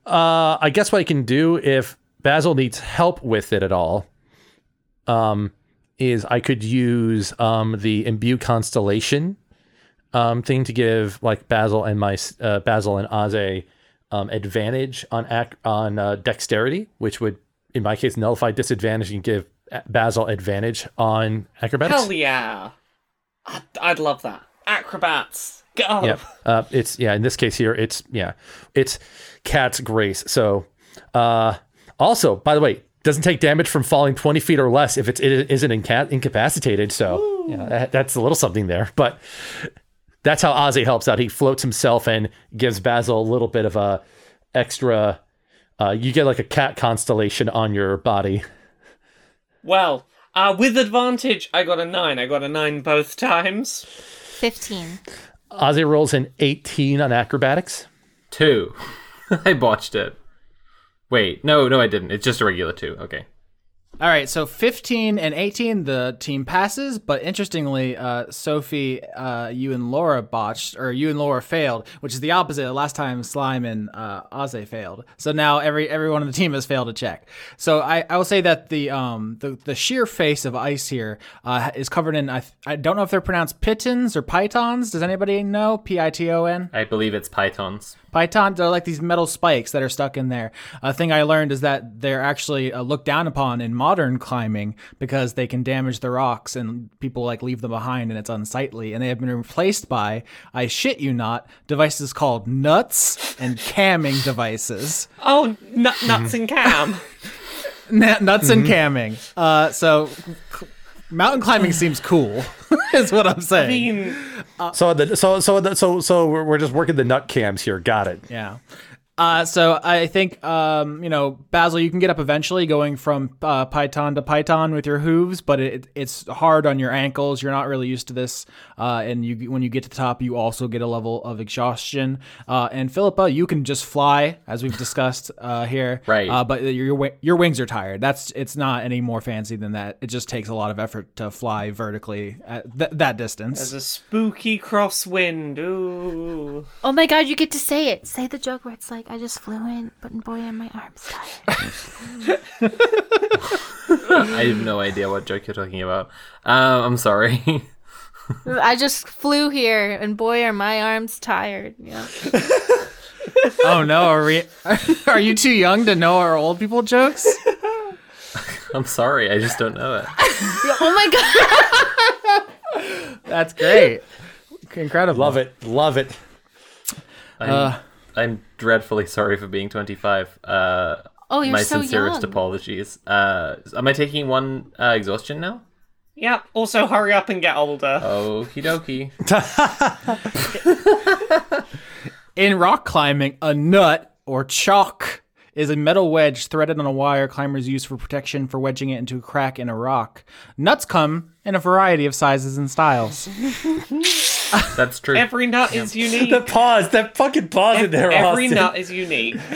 uh, I guess what I can do if Basil needs help with it at all, um, is I could use um, the imbue constellation um, thing to give like Basil and my uh, Basil and Aze um, advantage on ac- on uh, dexterity, which would in my case nullify disadvantage and give Basil advantage on acrobatics. Hell yeah. I'd, I'd love that. Acrobats. Go. Yeah, uh, it's yeah. In this case here, it's yeah, it's cat's grace. So, uh, also by the way, doesn't take damage from falling twenty feet or less if it's, it isn't inca- incapacitated. So yeah, that, that's a little something there. But that's how Ozzy helps out. He floats himself and gives Basil a little bit of a extra. Uh, you get like a cat constellation on your body. Well, uh, with advantage, I got a nine. I got a nine both times. 15. Ozzy rolls an eighteen on acrobatics. Two. [laughs] I botched it. Wait, no, no, I didn't. It's just a regular two. Okay. All right, so 15 and 18, the team passes, but interestingly, uh, Sophie, uh, you and Laura botched, or you and Laura failed, which is the opposite. Last time Slime and uh, failed, so now every everyone on the team has failed a check. So I, I will say that the um the, the sheer face of ice here uh, is covered in I, I don't know if they're pronounced pitons or pythons. Does anybody know P I T O N? I believe it's pythons. Pythons are like these metal spikes that are stuck in there. A thing I learned is that they're actually uh, looked down upon in modern climbing because they can damage the rocks and people like leave them behind and it's unsightly. And they have been replaced by, I shit you not, devices called nuts and camming devices. Oh, nut, nuts and cam. [laughs] N- nuts and camming. Uh, so c- mountain climbing seems cool, [laughs] is what I'm saying. I saying. mean, So the so so the, so so we're, we're just working the nut cams here. Got it. Yeah. Uh, so I think um, you know Basil, you can get up eventually, going from uh, python to python with your hooves, but it, it's hard on your ankles. You're not really used to this, uh, and you when you get to the top, you also get a level of exhaustion. Uh, and Philippa, you can just fly, as we've discussed uh, here, Right. Uh, but your your your wings are tired. That's it's not any more fancy than that. It just takes a lot of effort to fly vertically at th- that distance. there's a spooky crosswind. Ooh. Oh my god, you get to say it. Say the joke where it's like, I just flew in, but boy, and my arms tired. [laughs] I have no idea what joke you're talking about. Um, I'm sorry. I just flew here, and boy, are my arms tired. Yeah. [laughs] oh no, are we? [laughs] Are you too young to know our old people jokes? I'm sorry. I just don't know it. Oh my god. That's great. Incredible. Love it. Love it. I'm, I'm dreadfully sorry for being 25. Uh, Oh, you're my so sincerest young. apologies. Uh, am I taking one uh, exhaustion now? Yeah, also hurry up and get older. Okie dokie. [laughs] In rock climbing, a nut or chock is a metal wedge threaded on a wire climbers use for protection for wedging it into a crack in a rock. Nuts come in a variety of sizes and styles. [laughs] [laughs] That's true. Every nut is unique. The pause. That fucking pause in there. Every Austin. nut is unique. [laughs]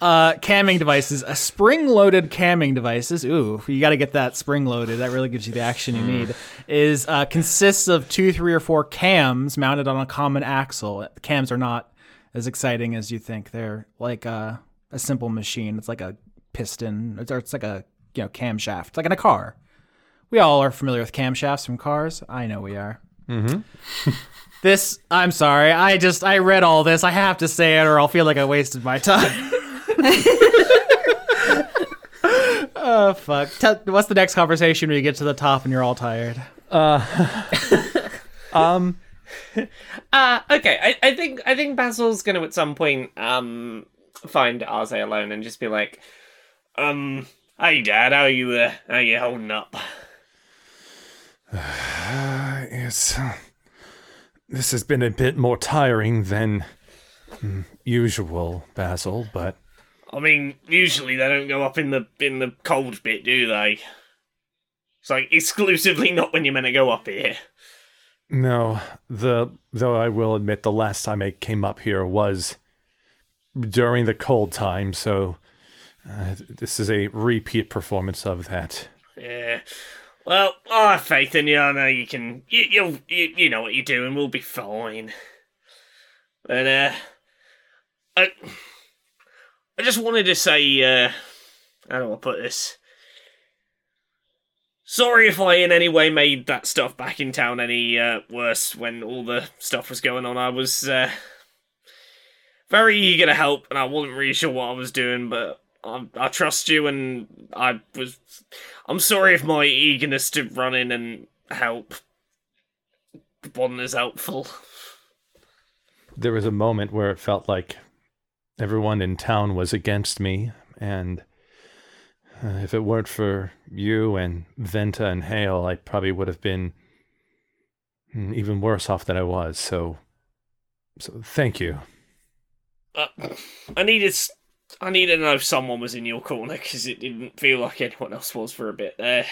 Uh, camming devices, a spring-loaded camming devices. Ooh, you got to get that spring-loaded. That really gives you the action you need. Is uh, consists of two, three, or four cams mounted on a common axle. Cams are not as exciting as you think. They're like a, a simple machine. It's like a piston. It's, or it's like a you know camshaft. It's like in a car. We all are familiar with camshafts from cars. I know we are. Mm-hmm. [laughs] this, I'm sorry. I just I read all this. I have to say it, or I'll feel like I wasted my time. [laughs] oh fuck! Tell, what's the next conversation when you get to the top and you're all tired? [laughs] Um. Uh, okay, I, I think I think Basil's gonna at some point um find Arze alone and just be like, um, hey Dad, how you uh, how you holding up? [sighs] It's. Uh, this has been a bit more tiring than mm, usual, Basil, but I mean, usually they don't go up in the in the cold bit, do they? It's like exclusively not when you're meant to go up here. no. The though I will admit, the last time I came up here was during the cold time, so uh, this is a repeat performance of that. Yeah. Well, I have faith in you. I know you can. You you'll, you you know what you're doing. We'll be fine. But uh, I I just wanted to say uh, how do I put this? Sorry if I in any way made that stuff back in town any uh, worse when all the stuff was going on. I was uh, very eager to help, and I wasn't really sure what I was doing, but I, I trust you, and I was. I'm sorry if my eagerness to run in and help wasn't as helpful. There was a moment where it felt like everyone in town was against me, and uh, if it weren't for you and Venta and Hale, I probably would have been even worse off than I was. So, so thank you. Uh, I needed. I need to know if someone was in your corner because it didn't feel like anyone else was for a bit there.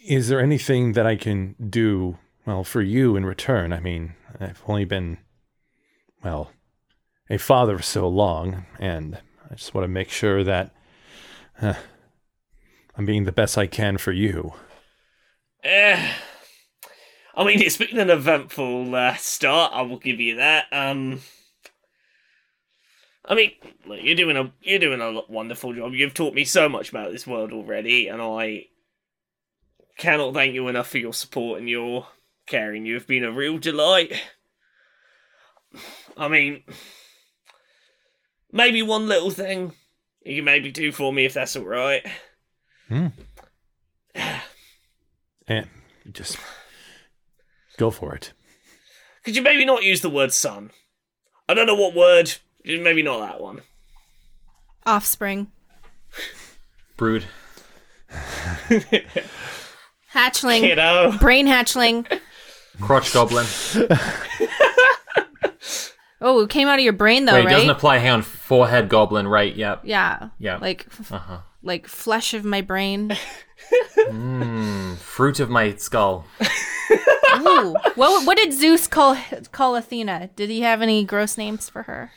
Is there anything that I can do, well, for you in return? I mean, I've only been, well, a father for so long, and I just want to make sure that uh, I'm being the best I can for you. Eh, I mean, it's been an eventful uh, start. I will give you that. Um, I mean, look, you're doing a you're doing a wonderful job. You've taught me so much about this world already, and I cannot thank you enough for your support and your caring. You have been a real delight. I mean, maybe one little thing you can maybe do for me if that's all right. Hmm. Yeah. just go for it. Could you maybe not use the word son? I don't know what word. Maybe not that one. Offspring. Brood. Hatchling. Kiddo. Brain hatchling. Crotch goblin. Oh, it came out of your brain though, Wait, it right? doesn't apply. Hang on. Forehead goblin. Right. Yep. yeah. Yeah. Like f- Uh-huh. like flesh of my brain. Fruit of my skull. Ooh. what what did Zeus call call Athena? Did he have any gross names for her?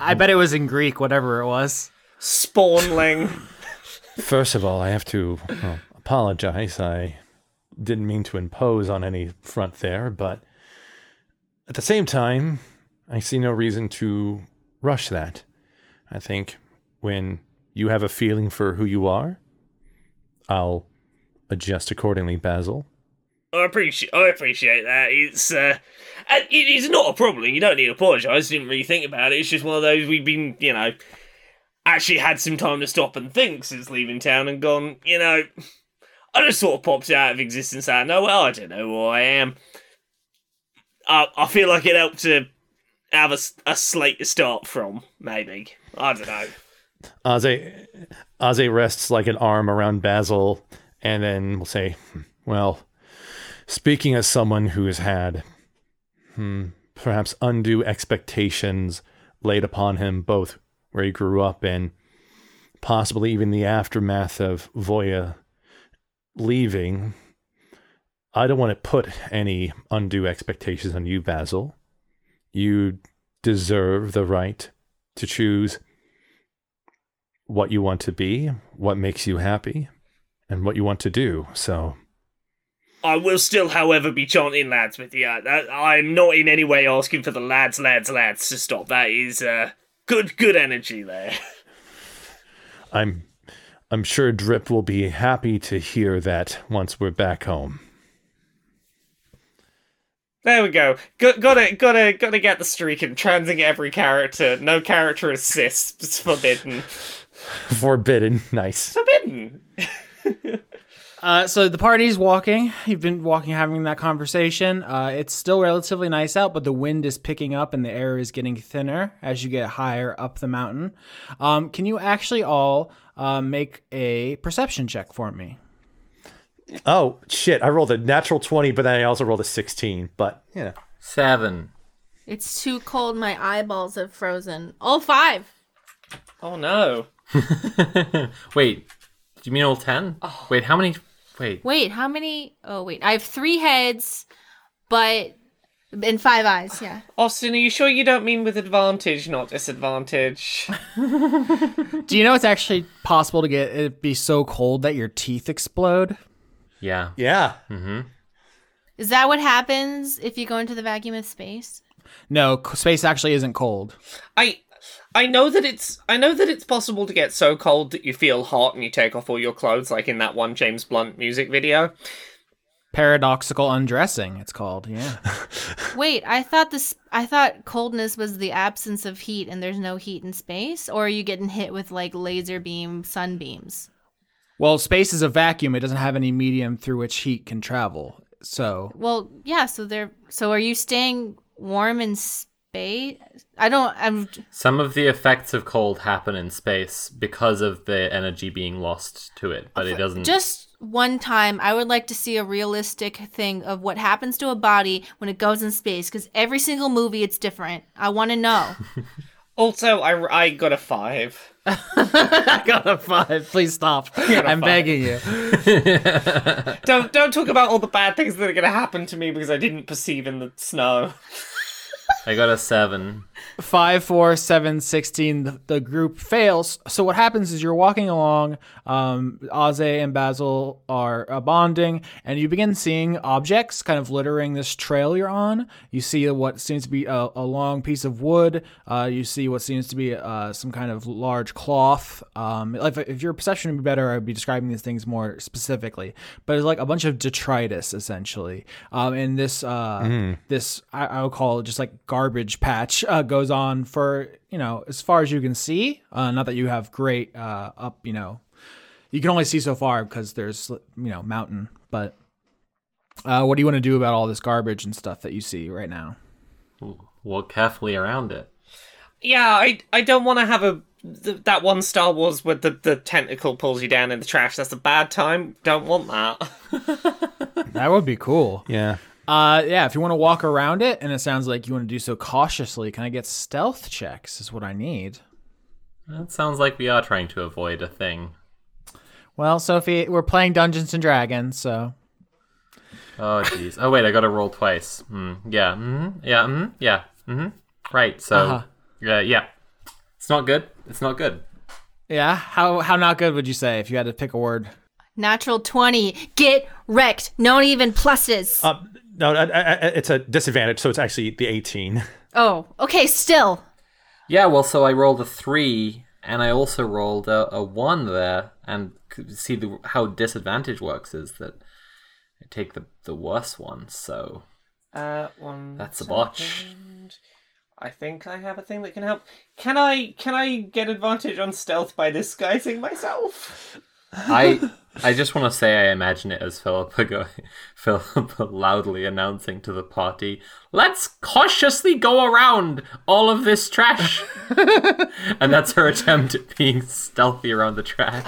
I bet it was in Greek, whatever it was. Spawnling. [laughs] First of all, I have to well, apologize. I didn't mean to impose on any front there, but at the same time, I see no reason to rush that. I think when you have a feeling for who you are, I'll adjust accordingly, Basil. I appreciate. I appreciate that. It's uh, and it is not a problem. You don't need to apologise. Didn't really think about it. It's just one of those we've been, you know, actually had some time to stop and think since leaving town and gone. You know, I just sort of popped out of existence out of nowhere. I don't know who I am. I I feel like it helped to have a, a slate to start from. Maybe I don't know. Aze, Aze rests like an arm around Basil, and then will say, "Hmm, Well, speaking as someone who has had hmm, perhaps undue expectations laid upon him, both where he grew up and possibly even the aftermath of Voya leaving, I don't want to put any undue expectations on you, Basil. You deserve the right to choose what you want to be, what makes you happy, and what you want to do. So, I will still, however, be chanting lads with you. I'm not in any way asking for the lads, lads, lads to stop. That is uh, good, good energy there. [laughs] I'm I'm sure Drip will be happy to hear that once we're back home. There we go. Got, gotta, gotta, gotta get the streak and transing every character. No character assists. It's forbidden. [laughs] Forbidden. Nice. Forbidden. [laughs] Uh, so the party's walking. You've been walking, having that conversation. Uh, it's still relatively nice out, but the wind is picking up and the air is getting thinner as you get higher up the mountain. Um, can you actually all uh, make a perception check for me? Oh, shit. I rolled a natural 20, but then I also rolled a 16. But, yeah. Seven. It's too cold. My eyeballs have frozen. All five. Oh no. [laughs] Wait. Do you mean all ten? Wait. How many? Wait. Wait, how many? Oh wait, I have three heads, but and five eyes. Yeah. Austin, are you sure you don't mean with advantage, not disadvantage? [laughs] Do you know it's actually possible to get it be so cold that your teeth explode? Yeah. Yeah. Mm-hmm. Is that what happens if you go into the vacuum of space? No, space actually isn't cold. I I know that it's I know that it's possible to get so cold that you feel hot and you take off all your clothes, like in that one James Blunt music video. Paradoxical undressing, it's called. Yeah. [laughs] Wait, I thought this. I thought coldness was the absence of heat, and there's no heat in space. Or are you getting hit with like laser beam sunbeams? well, space is a vacuum. It doesn't have any medium through which heat can travel. So Well, yeah. So they're. So are you staying warm in space? I don't. I'm. Some of the effects of cold happen in space because of the energy being lost to it, but it doesn't. Just one time, I would like to see a realistic thing of what happens to a body when it goes in space. Because every single movie, it's different. I want to know. [laughs] Also, I, I got a five. [laughs] [laughs] I got a five. Please stop. I'm five. begging you. Don't don't talk about all the bad things that are gonna happen to me because I didn't perceive in the snow. I got a seven. Five, four, seven, sixteen. The, the group fails. So what happens is you're walking along. Um, Aze and Basil are uh, bonding, and you begin seeing objects kind of littering this trail you're on. You see what seems to be a, a long piece of wood. Uh, you see what seems to be uh, some kind of large cloth. Um, if, if your perception would be better, I'd be describing these things more specifically. But it's like a bunch of detritus essentially. Um, and this uh, this I, I would call it just like garbage patch uh, goes on for you know as far as you can see. Uh, not that you have great uh, up you know you can only see so far because there's you know mountain. But uh, what do you want to do about all this garbage and stuff that you see right now? Walk carefully around it. Yeah, I I don't want to have a th- that one Star Wars where the the tentacle pulls you down in the trash. That's a bad time. Don't want that. [laughs] That would be cool. Yeah. Uh, yeah, if you want to walk around it, and it sounds like you want to do so cautiously, can I get stealth checks? Is what I need. That sounds like we are trying to avoid a thing. Well, Sophie, we're playing Dungeons and Dragons, so Oh jeez. Oh wait, I got to roll twice. Hmm. Yeah. Mm-hmm. Yeah. Mm-hmm. Yeah. Mm-hmm. Right. So. Uh-huh. Yeah. Yeah. It's not good. It's not good. yeah. How how not good would you say if you had to pick a word? Natural twenty. Get wrecked. No not even pluses. Uh, no, I, I, I- it's a disadvantage, so it's actually the 18. oh, okay. Still. Yeah. Well, so I rolled a three, and I also rolled a, a one there, and see the how disadvantage works is that I take the the worst one. So Uh, one. That's a botch. second. I think I have a thing that can help. Can I can I get advantage on stealth by disguising myself? I [laughs] I just want to say I imagine it as Philippa going, [laughs] Philippa loudly announcing to the party, "Let's cautiously go around all of this trash," [laughs] and that's her attempt at being stealthy around the trash.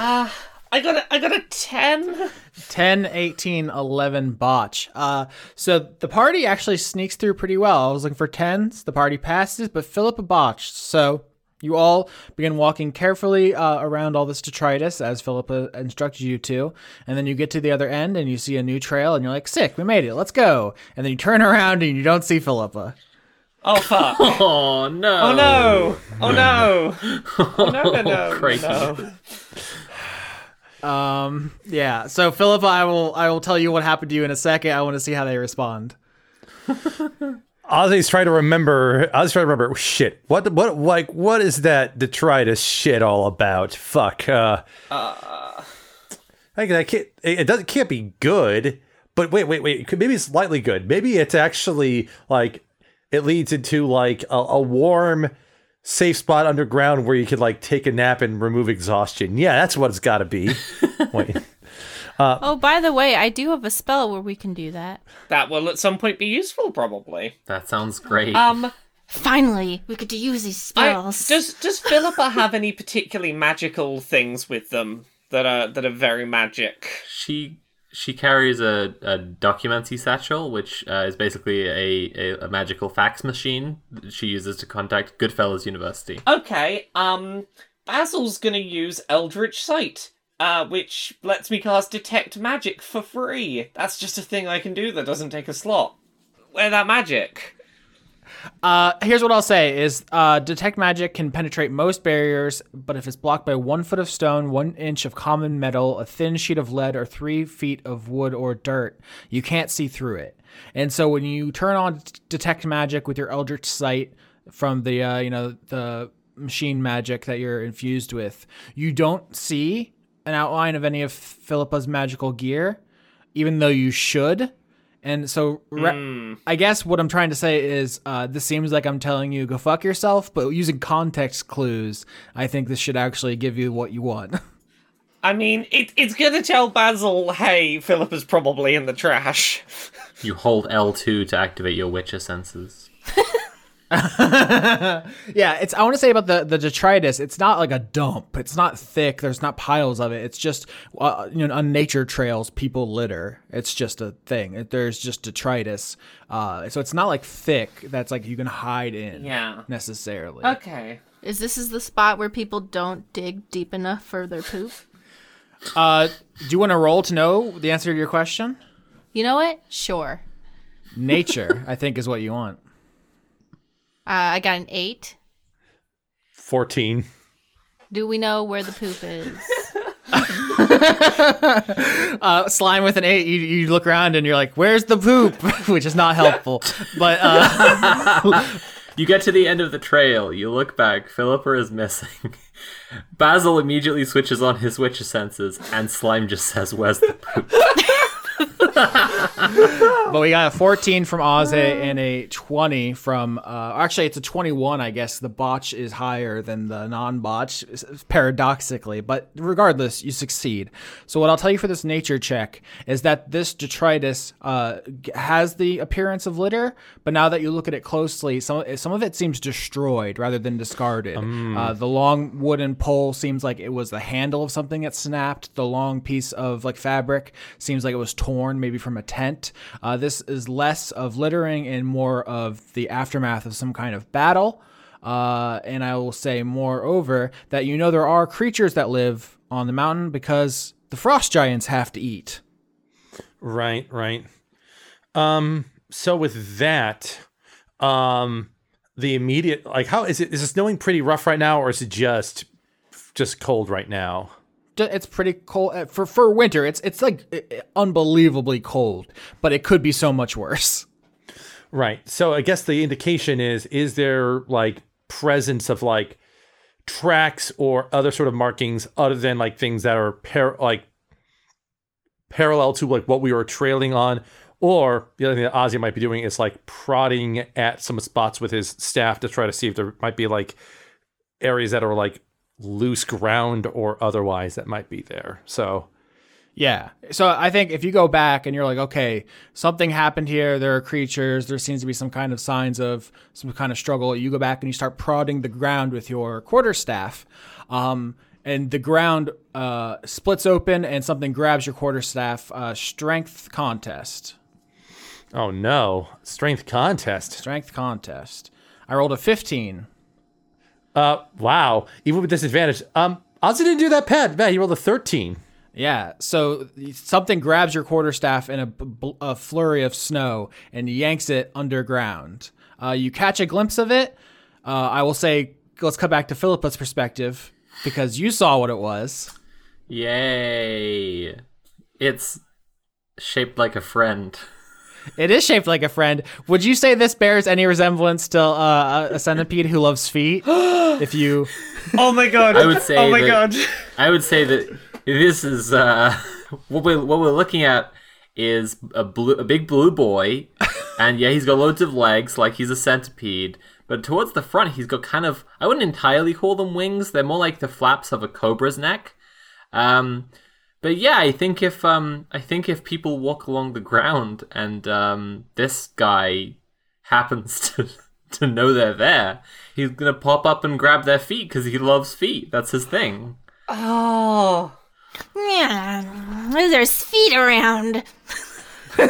I got a I got a ten. 10, 18, 11 botch. Uh, so the party actually sneaks through pretty well. I was looking for 10s. The party passes, but Philippa botched. So you all begin walking carefully uh, around all this detritus as Philippa instructed you to. And then you get to the other end and you see a new trail and you're like, sick, we made it. Let's go. And then you turn [laughs] around and you don't see Philippa. Oh fuck! [laughs] oh no! Oh no! Oh no! Oh no! No! No! [laughs] Crikey. no. Um, yeah. So Philippa, I will I will tell you what happened to you in a second. I want to see how they respond. Ozzy's trying to remember. I was trying to remember. Shit. What? What? Like, what is that detritus shit all about? Fuck. Uh. I, I can't. It it doesn't. Can't be good. But wait, wait, wait. Maybe it's slightly good. Maybe it's actually like it leads into like a, a warm, safe spot underground where you could like take a nap and remove exhaustion. Yeah, that's what it's got to be. [laughs] wait. Oh, by the way, I do have a spell where we can do that. That will at some point be useful, probably. That sounds great. Um, Finally, we could use these I, spells. does does Philippa have any particularly magical things with them that are that are very magic? she she carries a, a documenty satchel, which uh, is basically a, a, a magical fax machine that she uses to contact Goodfellas University. Okay, um, Basil's gonna use Eldritch Sight, uh, which lets me cast Detect Magic for free. That's just a thing I can do that doesn't take a slot. Where that magic? Uh, here's what I'll say: is uh, detect magic can penetrate most barriers, but if it's blocked by one foot of stone, one inch of common metal, a thin sheet of lead, or three feet of wood or dirt, you can't see through it. And so when you turn on detect magic with your eldritch sight from the uh, you know the machine magic that you're infused with, you don't see an outline of any of Philippa's magical gear, even though you should. And so, re- I guess what I'm trying to say is, uh, this seems like I'm telling you go fuck yourself, but using context clues, I think this should actually give you what you want. [laughs] I mean, it, it's gonna tell Basil, hey, Philippa's probably in the trash. You hold L2 to activate your Witcher senses. [laughs] [laughs] Yeah, it's. I want to say about the the detritus. It's not like a dump. It's not thick. There's not piles of it. It's just uh, you know on nature trails people litter. It's just a thing. It- There's just detritus. Uh, so it's not like thick. That's like you can hide in. Yeah. Necessarily. Okay. Is this is the spot where people don't dig deep enough for their poop? Uh, do you want to roll to know the answer to your question? You know what? Sure. Nature, [laughs] I think, is what you want. Uh, I got an eight. 14. Do we know where the poop is? [laughs] [laughs] Uh, slime with an eight. You, you look around and you're like, "Where's the poop?" [laughs] Which is not helpful. But uh, You get to the end of the trail, you look back, Philippa is missing. Basil immediately switches on his Witcher senses, and Slime just says, Where's the poop? But we got a 14 from Oze and a 20 from. Uh, actually, it's a 21, I guess. The botch is higher than the non botch, paradoxically. But regardless, you succeed. So, what I'll tell you for this nature check is that this detritus uh, has the appearance of litter, but now that you look at it closely, some, some of it seems destroyed rather than discarded. Uh, the long wooden pole seems like it was the handle of something that snapped. The long piece of like fabric seems like it was torn, maybe from a tent. Uh, this is less of littering and more of the aftermath of some kind of battle. Uh, and I will say, moreover, that you know there are creatures that live on the mountain because the frost giants have to eat. Right, right. Um, so with that, um, the immediate like how is it is it snowing pretty rough right now or is it just just cold right now? It's pretty cold uh, for for winter. It's it's like uh, unbelievably cold, but it could be so much worse. Right. So I guess the indication is is there like presence of like tracks or other sort of markings other than like things that are par- like parallel to like what we were trailing on or the other thing that Ozzy might be doing is like prodding at some spots with his staff to try to see if there might be like areas that are like loose ground or otherwise that might be there. So Yeah. So I think if you go back and you're like, okay, something happened here, there are creatures, there seems to be some kind of signs of some kind of struggle, you go back and you start prodding the ground with your quarterstaff. Um, and the ground uh, splits open and something grabs your quarterstaff. Uh, strength contest. oh no, strength contest. Strength contest. I rolled a 15. Uh wow, even with disadvantage. Um Ozzy didn't do that bad. Man, he rolled a 13. Yeah, so something grabs your quarterstaff in a, a flurry of snow and yanks it underground. Uh, you catch a glimpse of it. Uh, I will say, let's cut back to Philippa's perspective because you saw what it was. Yay! It's shaped like a friend. It is shaped like a friend. Would you say this bears any resemblance to uh, a- a centipede who loves feet? [gasps] if you, Oh my god. I would say Oh my that- god. I would say that this is uh, what we what we're looking at is a blue, a big blue boy, and yeah, he's got loads of legs, like he's a centipede. But towards the front, he's got kind of I wouldn't entirely call them wings. They're more like the flaps of a cobra's neck. Um, but yeah, I think if um, I think if people walk along the ground and um, this guy happens [laughs] to to know they're there, he's gonna pop up and grab their feet because he loves feet. That's his thing. Oh. Yeah, there's feet around. [laughs]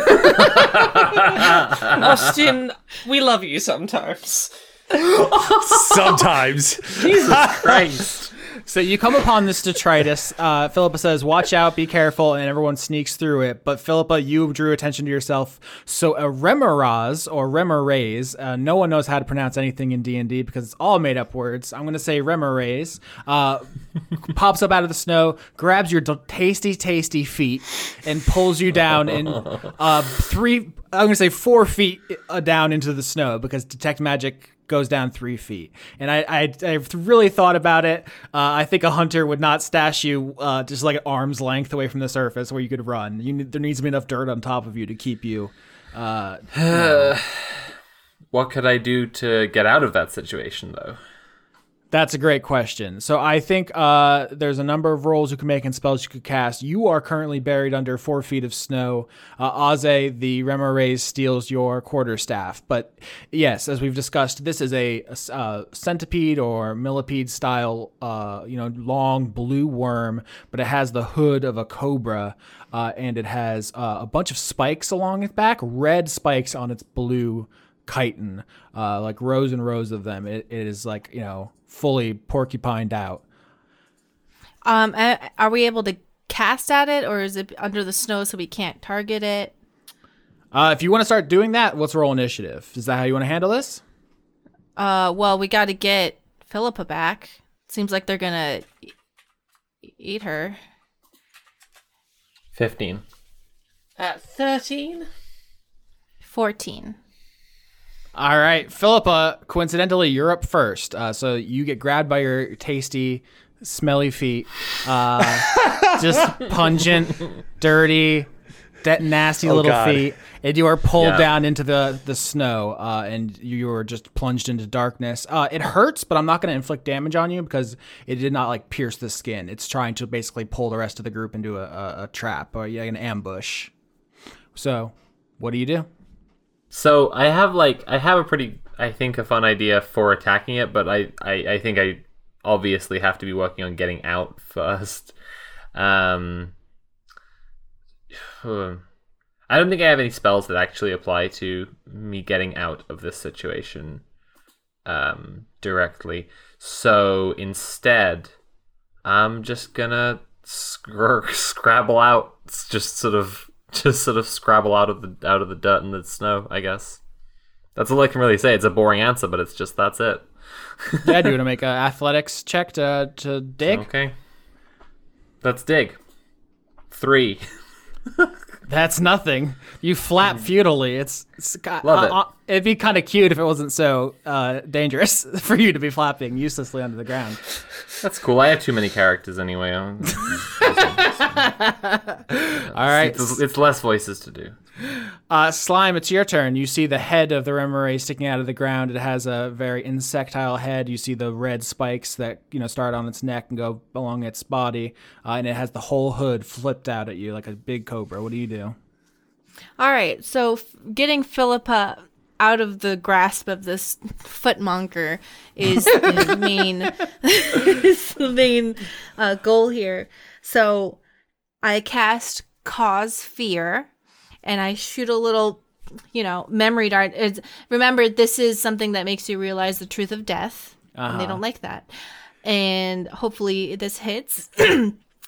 Austin, we love you sometimes. [laughs] Sometimes. Jesus Christ. So you come upon this detritus. Uh, Philippa says, "Watch out, be careful," and everyone sneaks through it. But Philippa, you drew attention to yourself. So a remorhaz or remoraze, uh, no one knows how to pronounce anything in D and D because it's all made up words. I'm going to say remoraze. Uh, [laughs] pops up out of the snow, grabs your d- tasty, tasty feet, and pulls you down in uh, three. I'm going to say four feet uh, down into the snow because detect magic goes down three feet. And I, I, I've really thought about it. Uh, I think a hunter would not stash you uh, just like arm's length away from the surface where you could run. You there needs to be enough dirt on top of you to keep you. Uh, [sighs] What could I do to get out of that situation, though? That's a great question. So I think uh, there's a number of rolls you can make and spells you could cast. You are currently buried under four feet of snow. Uh, Aze, the Remarays, steals your quarterstaff. But yes, as we've discussed, this is a, a, uh, centipede or millipede style, uh, you know, long blue worm, but it has the hood of a cobra, uh, and it has uh, a bunch of spikes along its back, red spikes on its blue chitin, uh, like rows and rows of them. It, it is like you know fully porcupined out. Um, are we able to cast at it, or is it under the snow so we can't target it? Uh, if you want to start doing that, let's roll initiative. Is that how you want to handle this? Uh, well, we got to get Philippa back. Seems like they're gonna e- eat her. 15. At 13? Fourteen. All right, Philippa. Coincidentally, you're up first, uh, so you get grabbed by your tasty, smelly feet. Uh, [laughs] just pungent, dirty, that nasty Oh, little God. feet, and you are pulled Yeah. down into the the snow, uh, and you are just plunged into darkness. Uh, it hurts, but I'm not going to inflict damage on you because it did not like pierce the skin. It's trying to basically pull the rest of the group into a, a, a trap or yeah, an ambush. So, what do you do? So I have like I have a pretty I think a fun idea for attacking it, but I I, I think I obviously have to be working on getting out [laughs] first. Um. [sighs] I don't think I have any spells that actually apply to me getting out of this situation um, directly. So instead, I'm just gonna scr- [laughs] scrabble out, just sort of, [laughs] just sort of scrabble out of the out of the dirt and the snow. I guess that's all I can really say. It's a boring answer, but it's just that's it. [laughs] Yeah, do you want to make an athletics check to to dig? Okay, let's dig. Three. [laughs] That's nothing. You flap futilely. It's, it's got- Love it. uh, uh, it'd be kind of cute if it wasn't so uh, dangerous [laughs] for you to be flapping uselessly under the ground. That's cool. I have too many characters anyway. [laughs] All right, it's, it's less voices to do. uh, slime. It's your turn. You see the head of the remorhaz sticking out of the ground. It has a very insectile head. You see the red spikes that you know start on its neck and go along its body, uh, and it has the whole hood flipped out at you like a big cobra. What do you do? All right, so f- getting Philippa out of the grasp of this footmonker is [laughs] the main [laughs] is the main uh, goal here. So I cast cause fear, and I shoot a little, you know, memory dart. It's, remember, this is something that makes you realize the truth of death, and they don't like that. And hopefully, this hits. [clears throat]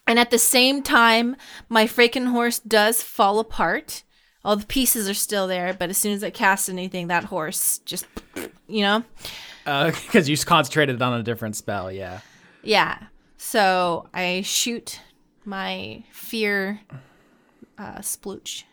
And at the same time, my freaking horse does fall apart. All the pieces are still there, but as soon as I cast anything, that horse just, you know? [laughs] Because you concentrated on a different spell. Yeah. Yeah. So I shoot my fear uh, splooch.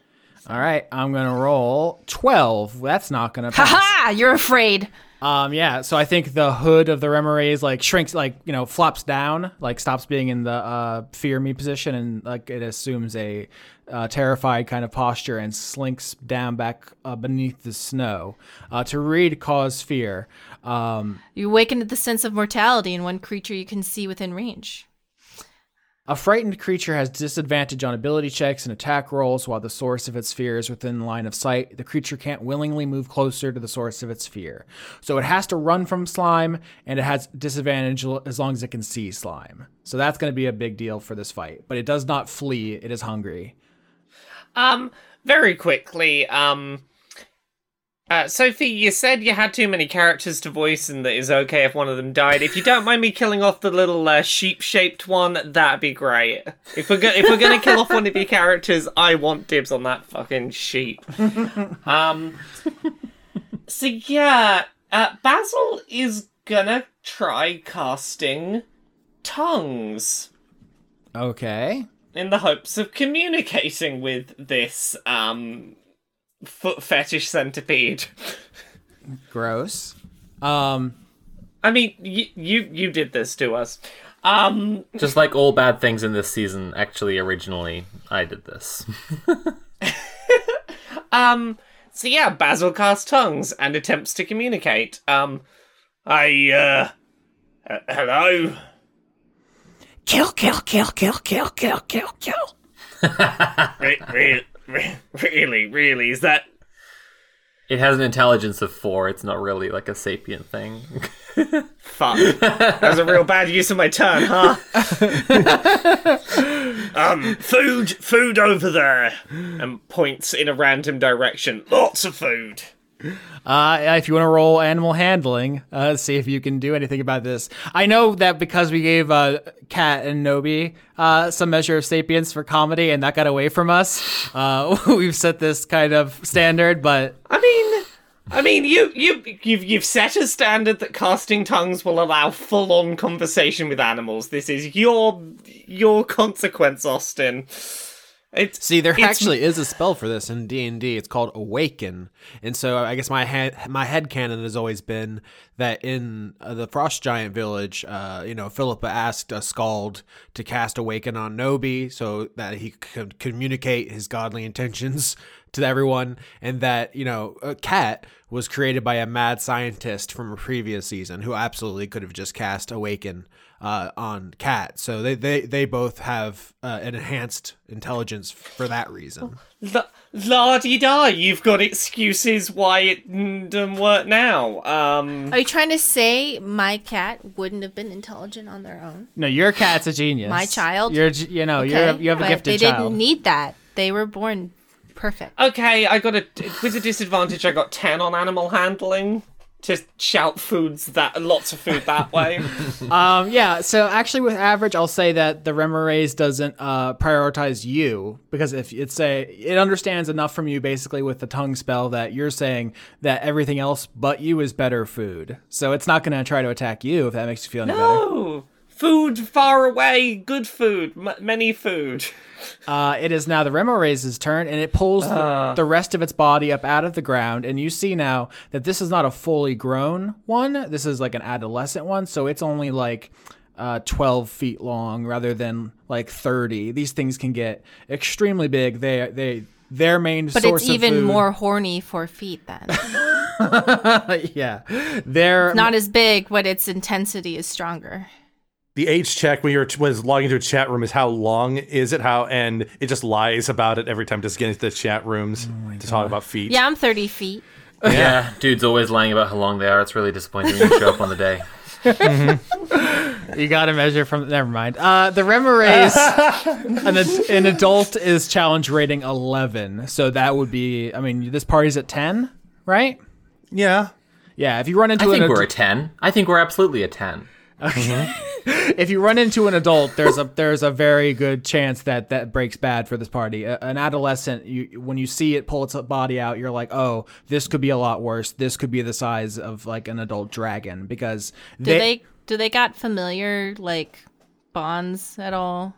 All right, I'm gonna roll twelve. That's not gonna pass. Ha! You're afraid. Um, yeah. So I think the hood of the remorhaz like shrinks, like you know, flops down, like stops being in the uh, fear me position, and like it assumes a uh, terrified kind of posture and slinks down back uh, beneath the snow uh, to read cause fear. Um, You awaken to the sense of mortality in one creature you can see within range. A frightened creature has disadvantage on ability checks and attack rolls while the source of its fear is within line of sight. The creature can't willingly move closer to the source of its fear. So it has to run from slime and it has disadvantage as long as it can see slime. So that's going to be a big deal for this fight. But it does not flee, it is hungry. Um, very quickly, um, uh, Sophie, you said you had too many characters to voice and that it's okay if one of them died. If you don't mind me killing off the little uh, sheep-shaped one, that'd be great. If we're go- if we're gonna kill off one of your characters, I want dibs on that fucking sheep. um, so yeah, uh, Basil is gonna try casting tongues Okay. in the hopes of communicating with this um foot fetish centipede. Gross. Um, I mean, you you you did this to us. Um, Just like all bad things in this season, actually, originally, I did this. [laughs] um. So yeah, Basil casts tongues and attempts to communicate. Um, I uh, h- hello. kill, kill, kill, kill, kill, kill, kill, kill. Re- re- re- [laughs] really, really, is that It has an intelligence of four. It's not really like a sapient thing. [laughs] fuck? that was a real bad use of my turn, huh? [laughs] um, food, food over there, and points in a random direction. Lots of food. Uh, if you want to roll animal handling, uh, see if you can do anything about this. I know that because we gave uh, Kat and Nobi uh, some measure of sapience for comedy, and that got away from us. Uh, [laughs] we've set this kind of standard, but I mean, I mean, you you you've you've set a standard that casting tongues will allow full on conversation with animals. This is your your consequence, Austin. It's See, there it's- actually is a spell for this in D and D. It's called Awaken, and so I guess my head my head canon has always been that in uh, the Frost Giant village, uh, you know, Philippa asked a Scald to cast Awaken on Nobi so that he could communicate his godly intentions [laughs] to everyone, and that you know, a cat was created by a mad scientist from a previous season who absolutely could have just cast Awaken uh, on Cat. So they, they, they both have uh, an enhanced intelligence for that reason. La la di da. You've got excuses why it didn't work now. Um, Are you trying to say my cat wouldn't have been intelligent on their own? no, your cat's a genius. My child? You're, you know, you're you have a but gifted They child. didn't need that. They were born perfect. okay, I got a with a disadvantage. I got ten on animal handling to shout foods that lots of food that [laughs] way. Um, yeah. So actually, with average, I'll say that the remorhaz doesn't uh, prioritize you because if it's a, it understands enough from you basically with the tongue spell that you're saying that everything else but you is better food. So it's not going to try to attack you if that makes you feel any better. Food far away, good food, m- many food. [laughs] Uh, it is now the remorhaz's turn, and it pulls the, the rest of its body up out of the ground. And you see now that this is not a fully grown one. This is like an adolescent one, so it's only like uh, 12 feet long rather than like 30. These things can get extremely big. They they their main But source it's of even food- more horny for feet then. [laughs] yeah. They're Not as big, but its intensity is stronger. The age check when you're was logging into a chat room is how long is it? How and it just lies about it every time just getting into the chat rooms to talk about feet. Yeah, I'm 30 feet. [laughs] yeah, dude's always lying about how long they are. It's really disappointing when you show up on the day. [laughs] You got to measure from. Never mind. Uh, the remorhaz, [laughs] an, ad- an adult is challenge rating 11. So that would be. I mean, this party's at 10, right? Yeah. Yeah. If you run into I think an we're a 10. I think we're absolutely a 10. Mm-hmm. if you run into an adult, there's a there's a very good chance that that breaks bad for this party. A- an adolescent, you when you see it pull its body out, you're like, oh, this could be a lot worse. This could be the size of like an adult dragon because Do they, do they got familiar like bonds at all?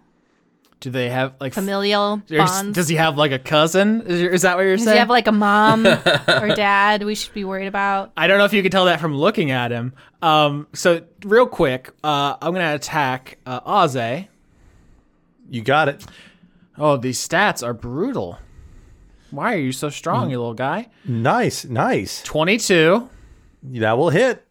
Do they have like Familial bonds? Does he have like a cousin? Is, is that what you're Does saying? Does he have like a mom [laughs] or dad we should be worried about? I don't know if you can tell that from looking at him. Um, so real quick, uh, I'm gonna attack uh, Aze. You got it. Oh, these stats are brutal. Why are you so strong, you little guy? Nice, nice. 22, That will hit.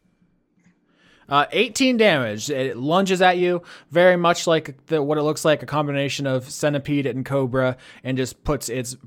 Uh, 18 damage. It lunges at you very much like the, what it looks like a combination of centipede and cobra, and just puts its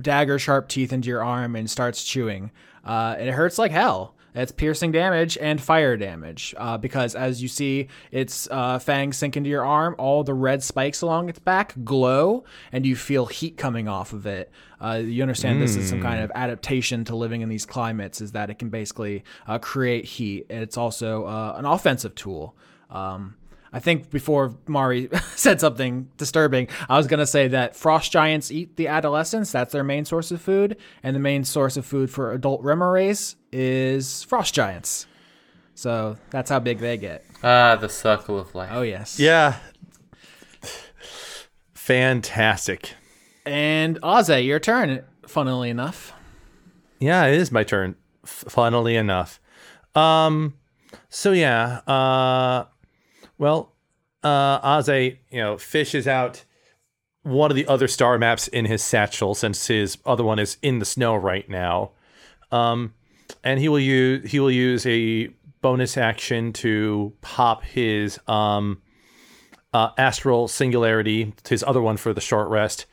dagger sharp teeth into your arm and starts chewing. Uh, it hurts like hell. It's piercing damage and fire damage uh, because, as you see, its uh, fangs sink into your arm. All the red spikes along its back glow, and you feel heat coming off of it. Uh, you understand this is some kind of adaptation to living in these climates, is that it can basically uh, create heat. And it's also uh, an offensive tool. Um, I think before Mari [laughs] said something disturbing, I was going to say that frost giants eat the adolescents. That's their main source of food. And the main source of food for adult remorhaz is frost giants. So that's how big they get. Ah, the circle of life. Oh, yes. Yeah. Fantastic. And Aze, your turn, funnily enough. Yeah, it is my turn. Funnily enough. Um. So yeah. Uh. Well, uh, Aze, you know, fishes out one of the other star maps in his satchel since his other one is in the snow right now. Um, and he will use he will use a bonus action to pop his um uh, astral singularity, his other one for the short rest,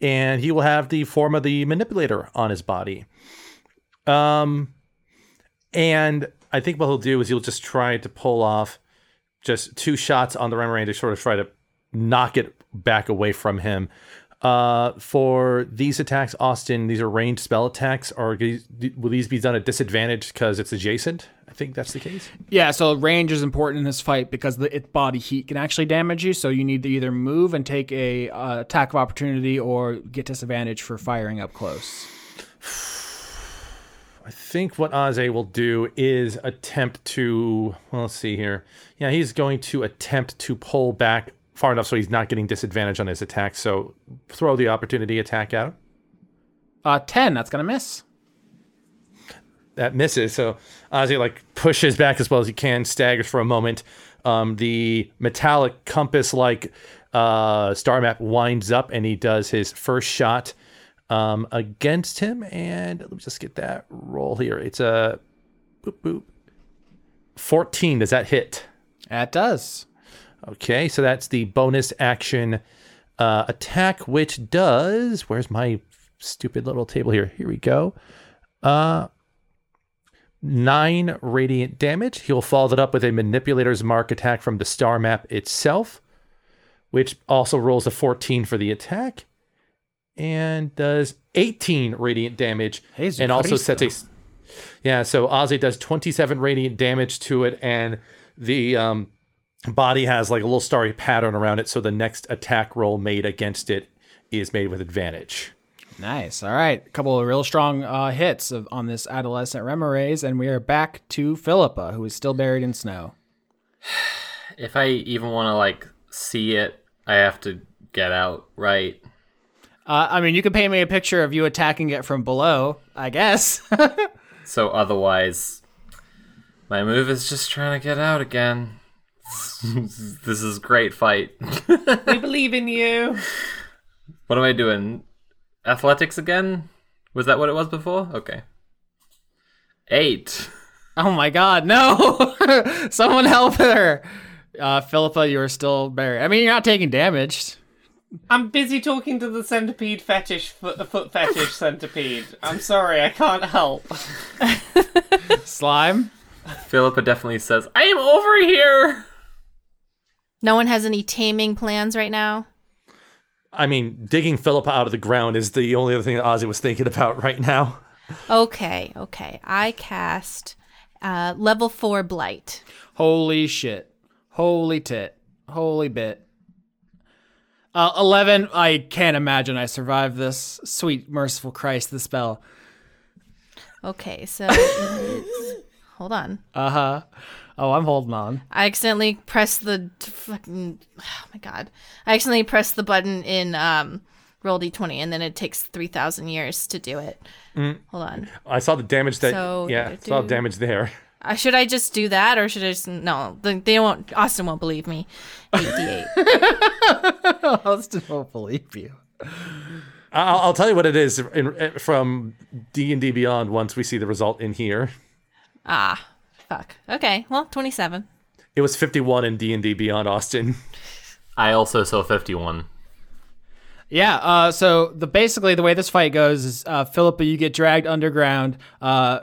and he will have the form of the manipulator on his body. Um, and I think what he'll do is he'll just try to pull off just two shots on the remorhaz to sort of try to knock it back away from him. Uh, for these attacks, Austin, these are ranged spell attacks. Are will these be done at disadvantage because it's adjacent? I think that's the case. Yeah, so range is important in this fight because the its body heat can actually damage you. So you need to either move and take a uh, attack of opportunity, or get disadvantage for firing up close. [sighs] [sighs] [sighs] I think what Aze will do is attempt to. Well, let's see here. Yeah, he's going to attempt to pull back far enough so he's not getting disadvantage on his attack. So throw the opportunity attack out. Uh, ten. That's gonna miss. that misses. So Ozzy like pushes back as well as he can, staggers for a moment. Um, the metallic compass like uh, star map winds up, and he does his first shot um, against him. And let me just get that roll here. It's a boop boop. Fourteen. Does that hit? That does. Okay, so that's the bonus action uh, attack, which does. Where's my stupid little table here? Here we go. Uh, nine radiant damage. He'll follow that up with a manipulator's mark attack from the star map itself, which also rolls a 14 for the attack and does 18 radiant damage. Jesus and also Christo. sets a. Yeah, so Ozzy does 27 radiant damage to it, and the um, body has like a little starry pattern around it. So the next attack roll made against it is made with advantage. Nice. All right, a couple of real strong uh, hits of, on this adolescent remorhaz, and we are back to Philippa, who is still buried in snow. [sighs] If I even want to like see it, I have to get out, right? Uh, I mean, you could paint me a picture of you attacking it from below, I guess. [laughs] So otherwise, my move is just trying to get out again. [laughs] this is great fight. We believe in you. What am I doing? Athletics again? Was that what it was before? Okay. Eight. oh my God, no! [laughs] Someone help her. Uh, Philippa, you are still buried. I mean, you're not taking damage. I'm busy talking to the centipede fetish, foot, foot fetish centipede. I'm sorry, I can't help. [laughs] Slime. Philippa definitely says, I am over here! No one has any taming plans right now. I mean, digging Philippa out of the ground is the only other thing that Ozzy was thinking about right now. Okay, okay. I cast uh, level four blight. Holy shit. Holy tit. Holy bit. Uh, 11. I can't imagine I survived this. Sweet, merciful Christ, the spell. Okay, so [laughs] hold on. Uh huh. Oh, I'm holding on. I accidentally pressed the fucking. Oh my god! I accidentally pressed the button in um, Roll20, and then it takes three thousand years to do it. Hold on. I saw the damage that. So, yeah, gotta saw do- damage there. Uh, should I just do that, or should I just no? They, they won't. Austin won't believe me. Eight d8. I still don't believe you. I'll, I'll tell you what it is in, from D and D Beyond once we see the result in here. ah, fuck. Okay, well, twenty-seven. It was 51 in D and D Beyond Austin. I also saw 51. Yeah, uh, so the basically the way this fight goes is uh, Philippa, you get dragged underground. Uh,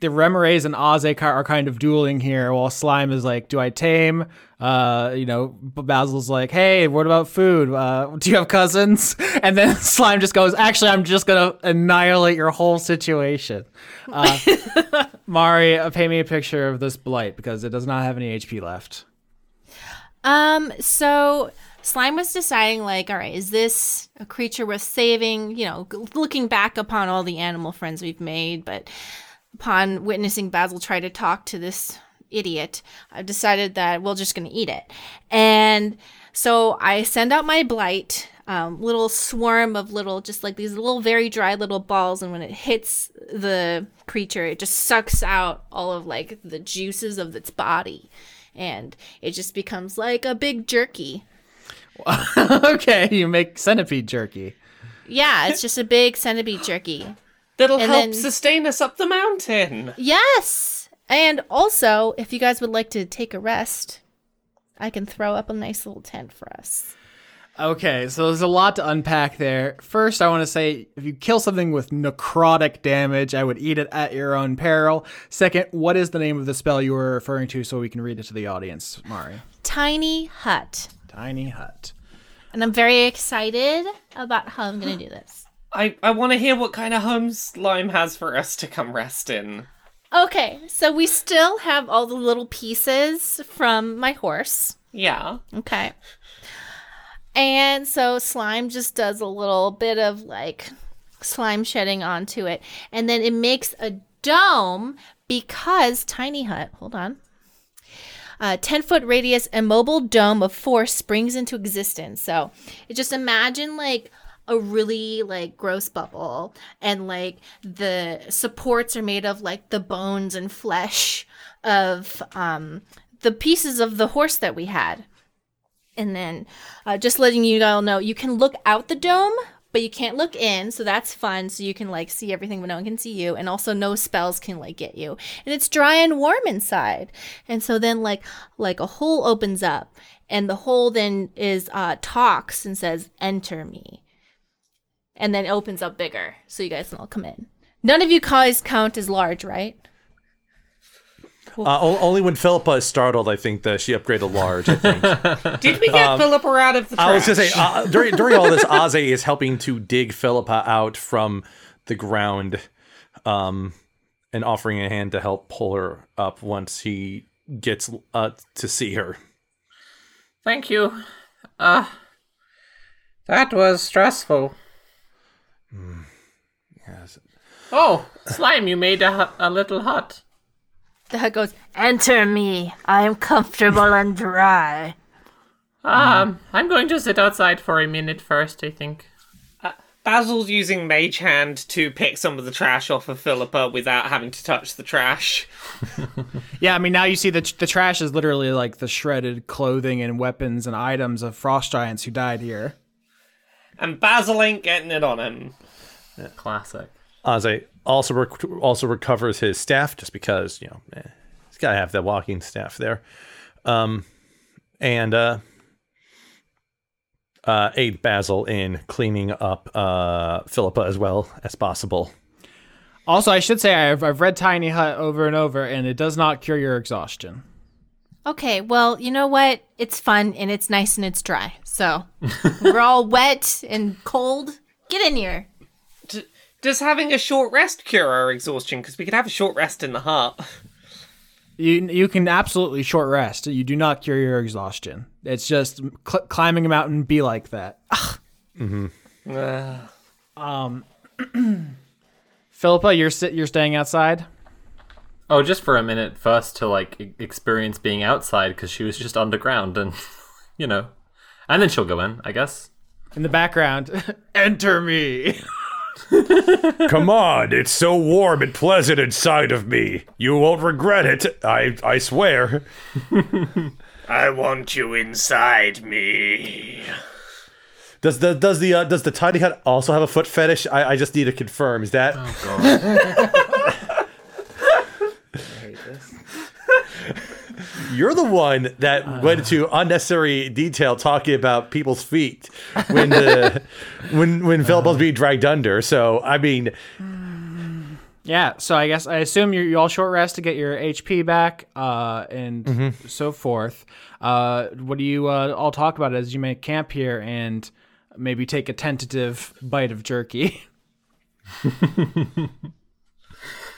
the remorhaz and Ozek are kind of dueling here, while Slime is like, "Do I tame?" Uh, you know, Basil's like, "Hey, what about food? Uh, do you have cousins?" [laughs] And then [laughs] Slime just goes, "Actually, I'm just gonna annihilate your whole situation." Uh, [laughs] Mari, uh, paint me a picture of this blight because it does not have any HP left. Um, so Slime was deciding, like, all right, is this a creature worth saving? You know, looking back upon all the animal friends we've made, but upon witnessing Basil try to talk to this idiot, I've decided that we're just going to eat it. And so I send out my blight. um, little swarm of little, just like these little very dry little balls, and when it hits the creature, it just sucks out all of like the juices of its body, and it just becomes like a big jerky. [laughs] okay, you make centipede jerky. Yeah, it's just a big centipede jerky. That'll And help then- sustain us up the mountain. Yes. And also, if you guys would like to take a rest, I can throw up a nice little tent for us. Okay, so there's a lot to unpack there. First, I want to say if you kill something with necrotic damage, I would eat it at your own peril. Second, what is the name of the spell you were referring to so we can read it to the audience, Mari? Tiny hut. Tiny hut. And I'm very excited about how I'm going to do this. [gasps] I, I want to hear what kind of home Slime has for us to come rest in. Okay, so we still have all the little pieces from my horse. Yeah. Okay. And so slime just does a little bit of like slime shedding onto it. And then it makes a dome because Tiny Hut, hold on. A 10 foot radius immobile dome of force springs into existence. So it just imagine like a really like gross bubble and like the supports are made of like the bones and flesh of um the pieces of the horse that we had and then uh, just letting you all know, you can look out the dome, but you can't look in. So that's fun. So you can like see everything, but no one can see you. And also no spells can like get you. And it's dry and warm inside. And so then like like a hole opens up, and the hole then is uh, talks and says, "Enter me," and then opens up bigger, so you guys can all come in. None of you guys count as large, right? Uh, only when Philippa is startled, I think that she upgraded large. I think. [laughs] Did we get Philippa out of the trash? I was gonna say uh, during during all this, Aze is helping to dig Philippa out from the ground, um, and offering a hand to help pull her up once he gets uh, to see her. Thank you. Uh, that was stressful. Yes. Oh, slime! You made a, a little hut. The hut goes, "Enter me. I am comfortable and dry." Um, I'm going to sit outside for a minute first. I think. Basil's using Mage Hand to pick some of the trash off of Philippa without having to touch the trash. [laughs] Yeah, I mean now you see the the trash is literally like the shredded clothing and weapons and items of frost giants who died here. And Basil ain't getting it on him. Classic. Aze also rec- also recovers his staff just because you know eh, he's got to have that walking staff there, um, and uh, uh, aid Basil in cleaning up uh, Philippa as well as possible. Also, I should say I've I've read Tiny Hut over and over, and it does not cure your exhaustion. Okay, well, you know what? It's fun and it's nice and it's dry. So [laughs] we're all wet and cold. Get in here. D- does having a short rest cure our exhaustion? Because we could have a short rest in the hut. You you can absolutely short rest. You do not cure your exhaustion. It's just cl- climbing a mountain be like that. [laughs] Um, [clears throat] Philippa, you're sit you're staying outside. Oh, just for a minute first to like experience being outside because she was just underground and, [laughs] you know, and then she'll go in, I guess. In the background, [laughs] enter me. [laughs] Come on, it's so warm and pleasant inside of me. You won't regret it. I I swear. [laughs] I want you inside me. Does the does the uh, does the tiny hut also have a foot fetish? I, I just need to confirm. Is that [laughs] you're the one that went into unnecessary detail talking about people's feet when the [laughs] when when Philip was being dragged under? So I mean, Yeah, so I guess I assume you you all short rest to get your HP back, uh, and so forth. Uh, what do you uh, all talk about as you make camp here and maybe take a tentative bite of jerky? [laughs] [laughs]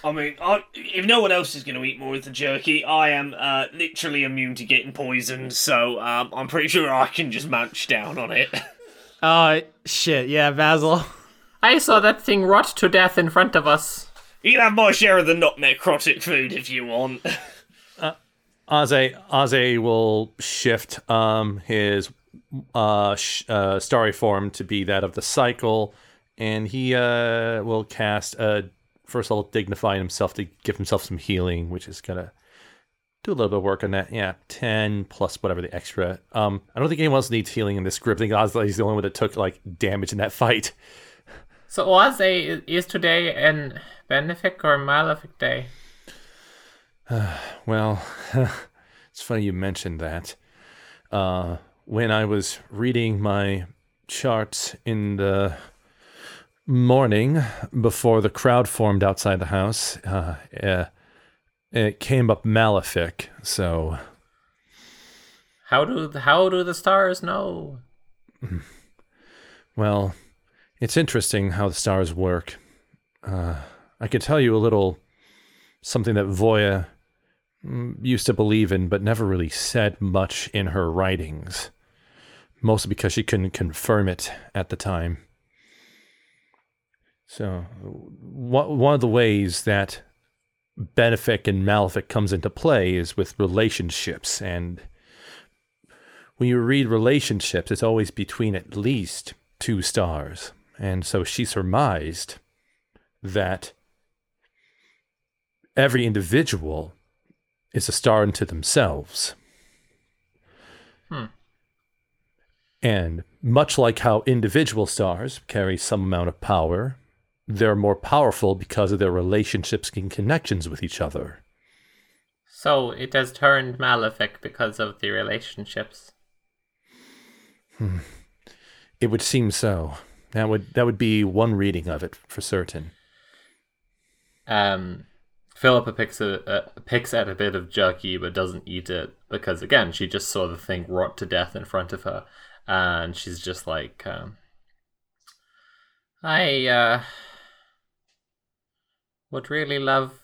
I mean, I, if no one else is going to eat more of the jerky, I am uh, literally immune to getting poisoned, so um, I'm pretty sure I can just munch down on it. [laughs] Oh shit! Yeah, Basil. I saw that thing rot to death in front of us. you can have my share of the not necrotic food if you want. [laughs] Aze Aze will shift um his uh, sh- uh, starry form to be that of the cycle, and he uh, will cast a first level dignifying himself to give himself some healing, which is gonna do a little bit of work on that. Yeah, ten plus whatever the extra. Um, I don't think anyone else needs healing in this group. I think Ozzy's the only one that took like damage in that fight. So a is today an benefic or malefic day? [sighs] Well, [laughs] it's funny you mentioned that. Uh, when I was reading my charts in the morning before the crowd formed outside the house, uh, uh, it came up malefic. So, How do the, how do the stars know? well, it's interesting how the stars work. Uh, I could tell you a little something that Voya mm, used to believe in, but never really said much in her writings. Mostly because she couldn't confirm it at the time. So, one one of the ways that benefic and malefic comes into play is with relationships. And when you read relationships, it's always between at least two stars. And so she surmised that every individual is a star unto themselves. Hmm. And much like how individual stars carry some amount of power, they're more powerful because of their relationships and connections with each other. So it has turned malefic because of the relationships. It would seem so. That would that would be one reading of it for certain. Um, Philippa picks a, uh, picks at a bit of jerky but doesn't eat it because again she just saw the thing rot to death in front of her, and she's just like, um, I uh, would really love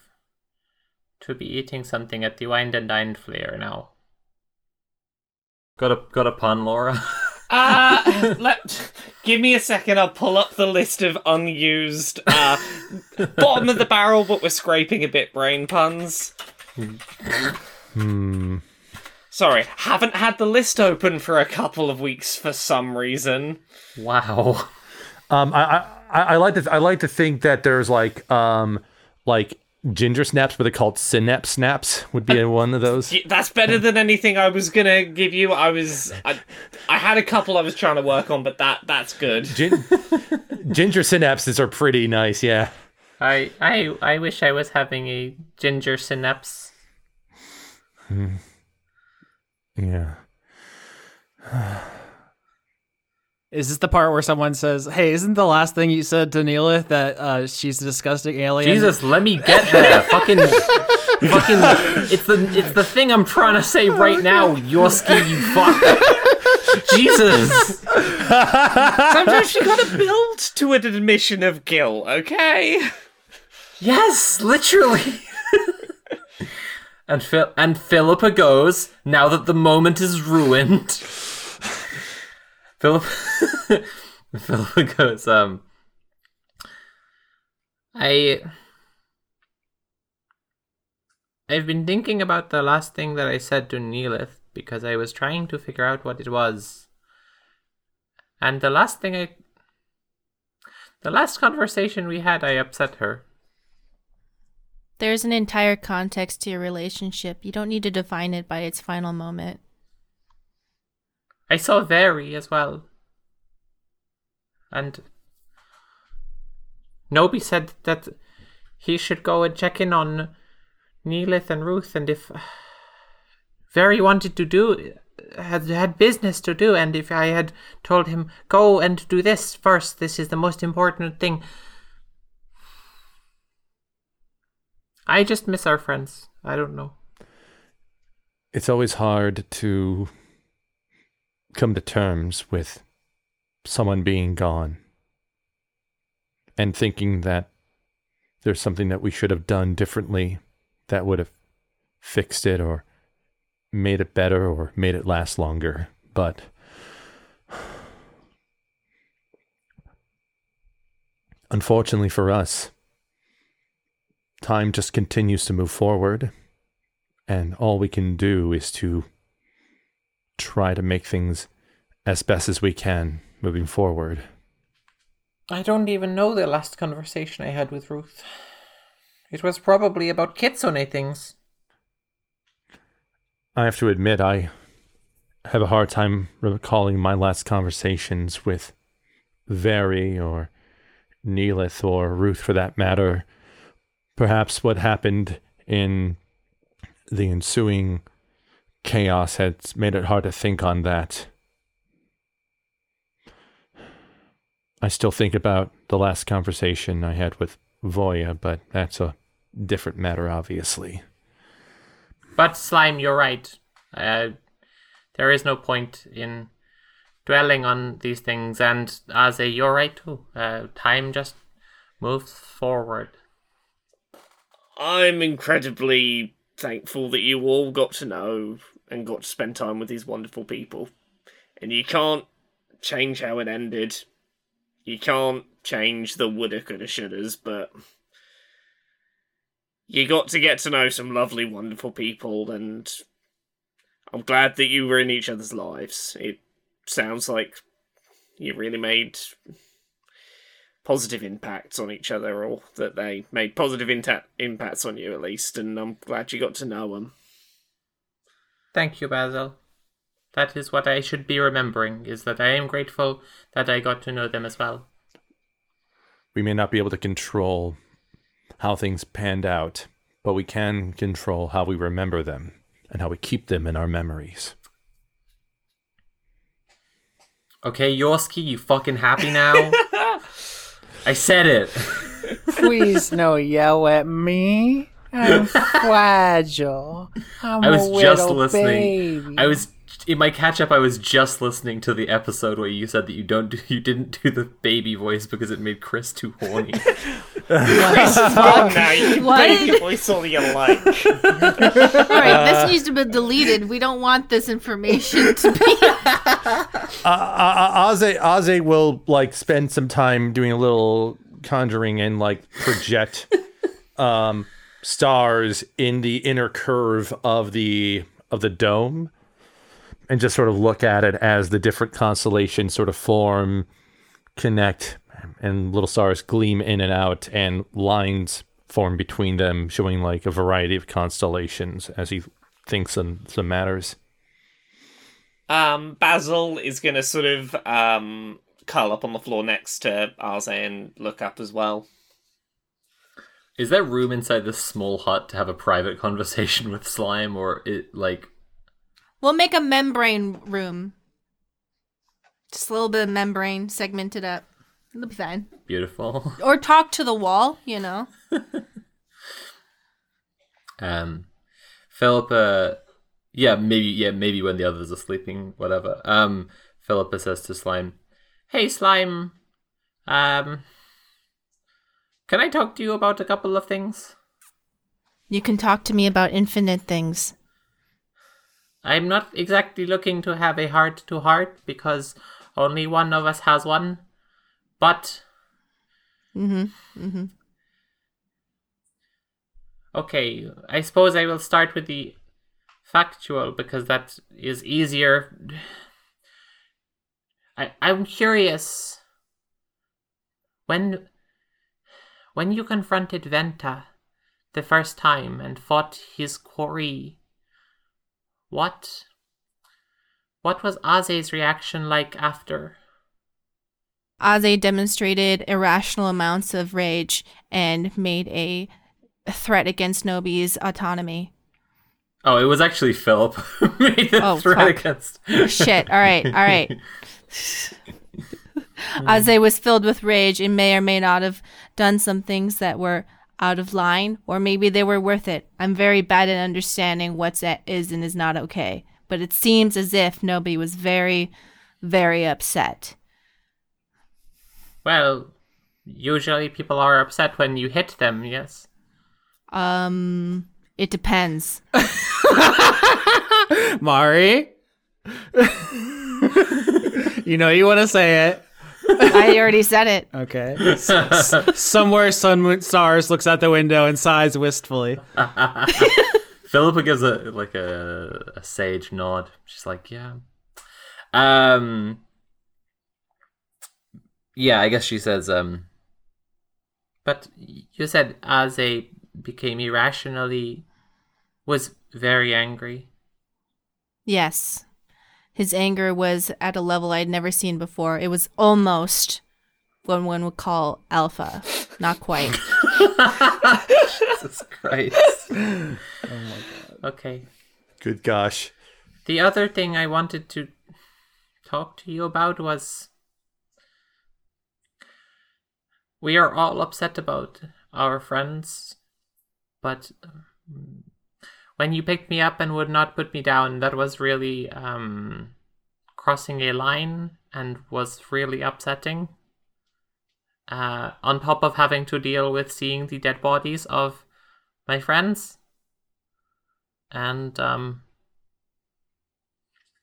to be eating something at the Wind and Dine Flair now. Got a got a pun, Laura. [laughs] Uh, let give me a second. I'll pull up the list of unused uh, bottom of the barrel, but we're scraping a bit brain puns. Hmm. Sorry, haven't had the list open for a couple of weeks for some reason. wow. Um, I, I I like to I like to think that there's like um like ginger snaps, but they're called synapse snaps. Would be [laughs] one of those. That's better than anything I was gonna give you. I was, I, I had a couple I was trying to work on, but that that's good. Gin- [laughs] ginger synapses are pretty nice. Yeah. I I I wish I was having a ginger synapse. Hmm. Yeah. [sighs] [sighs] [sighs] Is this the part where someone says, "Hey, isn't the last thing you said to Neelith that uh, she's a disgusting alien?" Jesus, let me get there. [laughs] fucking, fucking. It's the it's the thing I'm trying to say right now. Yorsky, you fuck. [laughs] Jesus. Sometimes you gotta build to an admission of guilt. Okay. Yes, literally. and Phil and Philippa goes now that the moment is ruined. Philip [laughs] Philippa goes. Um. I. I've been thinking about the last thing that I said to Neelith because I was trying to figure out what it was. And the last thing I. The last conversation we had, I upset her. There's an entire context to your relationship. You don't need to define it by its final moment. I saw Very as well. And Nobi said that he should go and check in on Neelith and Ruth, and if [sighs] Very wanted to do, had had business to do, and if I had told him go and do this first, this is the most important thing. I just miss our friends. I don't know. It's always hard to come to terms with someone being gone and thinking that there's something that we should have done differently that would have fixed it or made it better or made it last longer. But unfortunately for us, time just continues to move forward, and all we can do is to try to make things as best as we can moving forward. I don't even know the last conversation I had with Ruth. It was probably about kitsune things. I have to admit, I have a hard time recalling my last conversations with Very or Neelith or Ruth for that matter. Perhaps what happened in the ensuing chaos had made it hard to think on that. I still think about the last conversation I had with Voya, but that's a different matter, obviously. But Slime, you're right. Uh, there is no point in dwelling on these things, and Aze, you're right too. Uh, time just moves forward. I'm incredibly thankful that you all got to know and got to spend time with these wonderful people. And you can't change how it ended. You can't change the woulda, coulda, shouldas, but you got to get to know some lovely, wonderful people, and I'm glad that you were in each other's lives. It sounds like you really made positive impacts on each other, or that they made positive inta- impacts on you at least, and I'm glad you got to know them. Thank you, Basil. That is what I should be remembering, is that I am grateful that I got to know them as well. We may not be able to control how things panned out, but we can control how we remember them and how we keep them in our memories. Okay, Yoski, you fucking happy now? [laughs] I said it. Please no yell at me. I'm [laughs] fragile. I'm I was just listening. baby. I was in my catch up. I was just listening to the episode where you said that you don't do, you didn't do the baby voice because it made Chris too horny. [laughs] Chris oh, now you can What? make voice all you like. [laughs] All right, this needs to be deleted. We don't want this information to be. [laughs] Uh, uh, Aze, Aze will like spend some time doing a little conjuring and like project um, stars in the inner curve of the of the dome, and just sort of look at it as the different constellations sort of form, connect, and little stars gleam in and out, and lines form between them, showing like a variety of constellations as he thinks on some matters. Um, Basil is gonna sort of um curl up on the floor next to Arze and look up as well. Is there room inside this small hut to have a private [laughs] conversation with slime, or it like We'll make a membrane room. Just a little bit of membrane segmented up. It'll be fine. beautiful? [laughs] Or talk to the wall, you know. [laughs] Um, Philippa, yeah, maybe, yeah, maybe when the others are sleeping, whatever. Um, Philippa says to Slime, "Hey, Slime, um, can I talk to you about a couple of things? You can talk to me about infinite things. I'm not exactly looking to have a heart to heart because only one of us has one, but." Mm-hmm. Mm-hmm. Okay, I suppose I will start with the factual because that is easier. I I'm curious. When when you confronted Venta the first time and fought his quarry, what what was Aze's reaction like after? Aze demonstrated irrational amounts of rage and made a threat against Nobi's autonomy. Oh, it was actually Philip who [laughs] made the Oh, threat fuck. against. Shit. All right. All right. [laughs] Aze was filled with rage and may or may not have done some things that were out of line, or maybe they were worth it. I'm very bad at understanding what's at is and is not okay, but it seems as if Nobi was very, very upset. Well, usually people are upset when you hit them, yes? Um, it depends. [laughs] Mari. [laughs] you know you want to say it. [laughs] I already said it. Okay. [laughs] S- s- somewhere, sun, stars looks out the window and sighs wistfully. [laughs] Philippa gives a like a, a sage nod. She's like, "Yeah." Um. Yeah, I guess she says. Um. But you said Aze became irrationally, was very angry. Yes. His anger was at a level I'd never seen before. It was almost what one would call alpha. Not quite. [laughs] Jesus Christ. oh my god. Okay. Good gosh. The other thing I wanted to talk to you about was we are all upset about our friends, but when you picked me up and would not put me down, that was really um, crossing a line and was really upsetting. Uh, on top of having to deal with seeing the dead bodies of my friends. And um,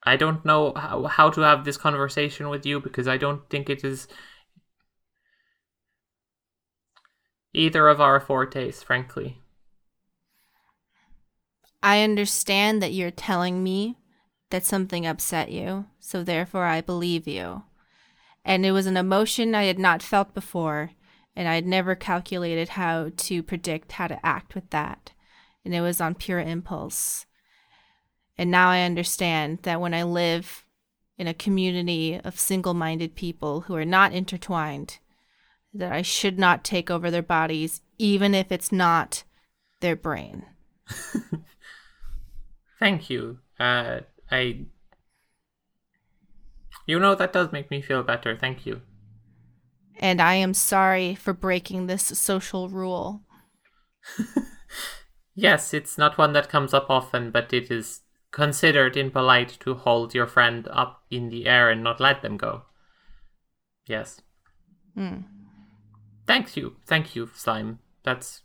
I don't know how, how to have this conversation with you because I don't think it is either of our fortes, frankly. I understand that you're telling me that something upset you, so therefore I believe you. And it was an emotion I had not felt before, and I had never calculated how to predict how to act with that. And it was on pure impulse. And now I understand that when I live in a community of single minded people who are not intertwined, that I should not take over their bodies, even if it's not their brain. [laughs] Thank you. Uh, I. You know, that does make me feel better. Thank you. And I am sorry for breaking this social rule. [laughs] Yes, it's not one that comes up often, but it is considered impolite to hold your friend up in the air and not let them go. Yes. Hmm. Thank you. Thank you, Slime. That's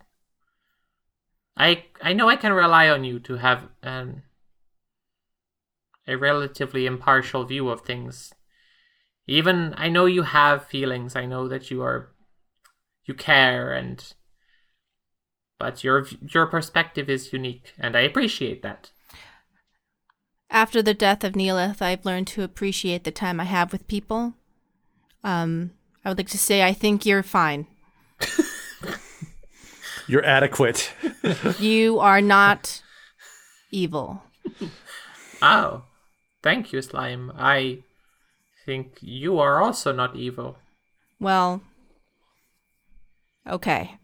I I know I can rely on you to have um, a relatively impartial view of things. Even I know you have feelings. I know that you are you care and but your your perspective is unique and I appreciate that. After the death of Neelith, I've learned to appreciate the time I have with people. Um, I would like to say I think you're fine. You're adequate. You are not evil. Oh, thank you, Slime. I think you are also not evil. Well, okay.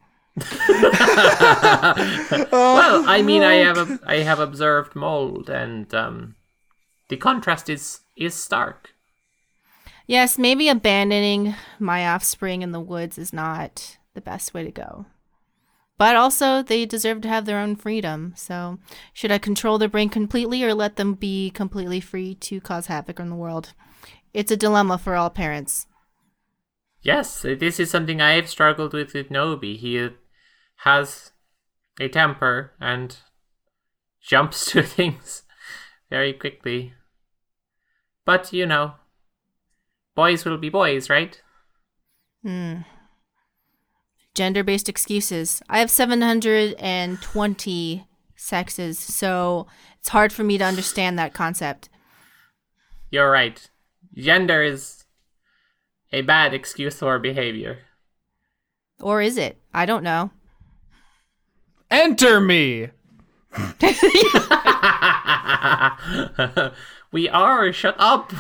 well, I mean, I have I have observed mold, and um, the contrast is is stark. Yes, maybe abandoning my offspring in the woods is not the best way to go. But also, they deserve to have their own freedom. So, should I control their brain completely or let them be completely free to cause havoc in the world? It's a dilemma for all parents. Yes, this is something I have struggled with with Nobi. He has a temper and jumps [laughs] to things very quickly. But you know, boys will be boys, right? Hmm. Gender based excuses. I have 720 sexes, so it's hard for me to understand that concept. You're right. Gender is a bad excuse for behavior. Or is it? I don't know. Enter me. [laughs] we are. Shut up.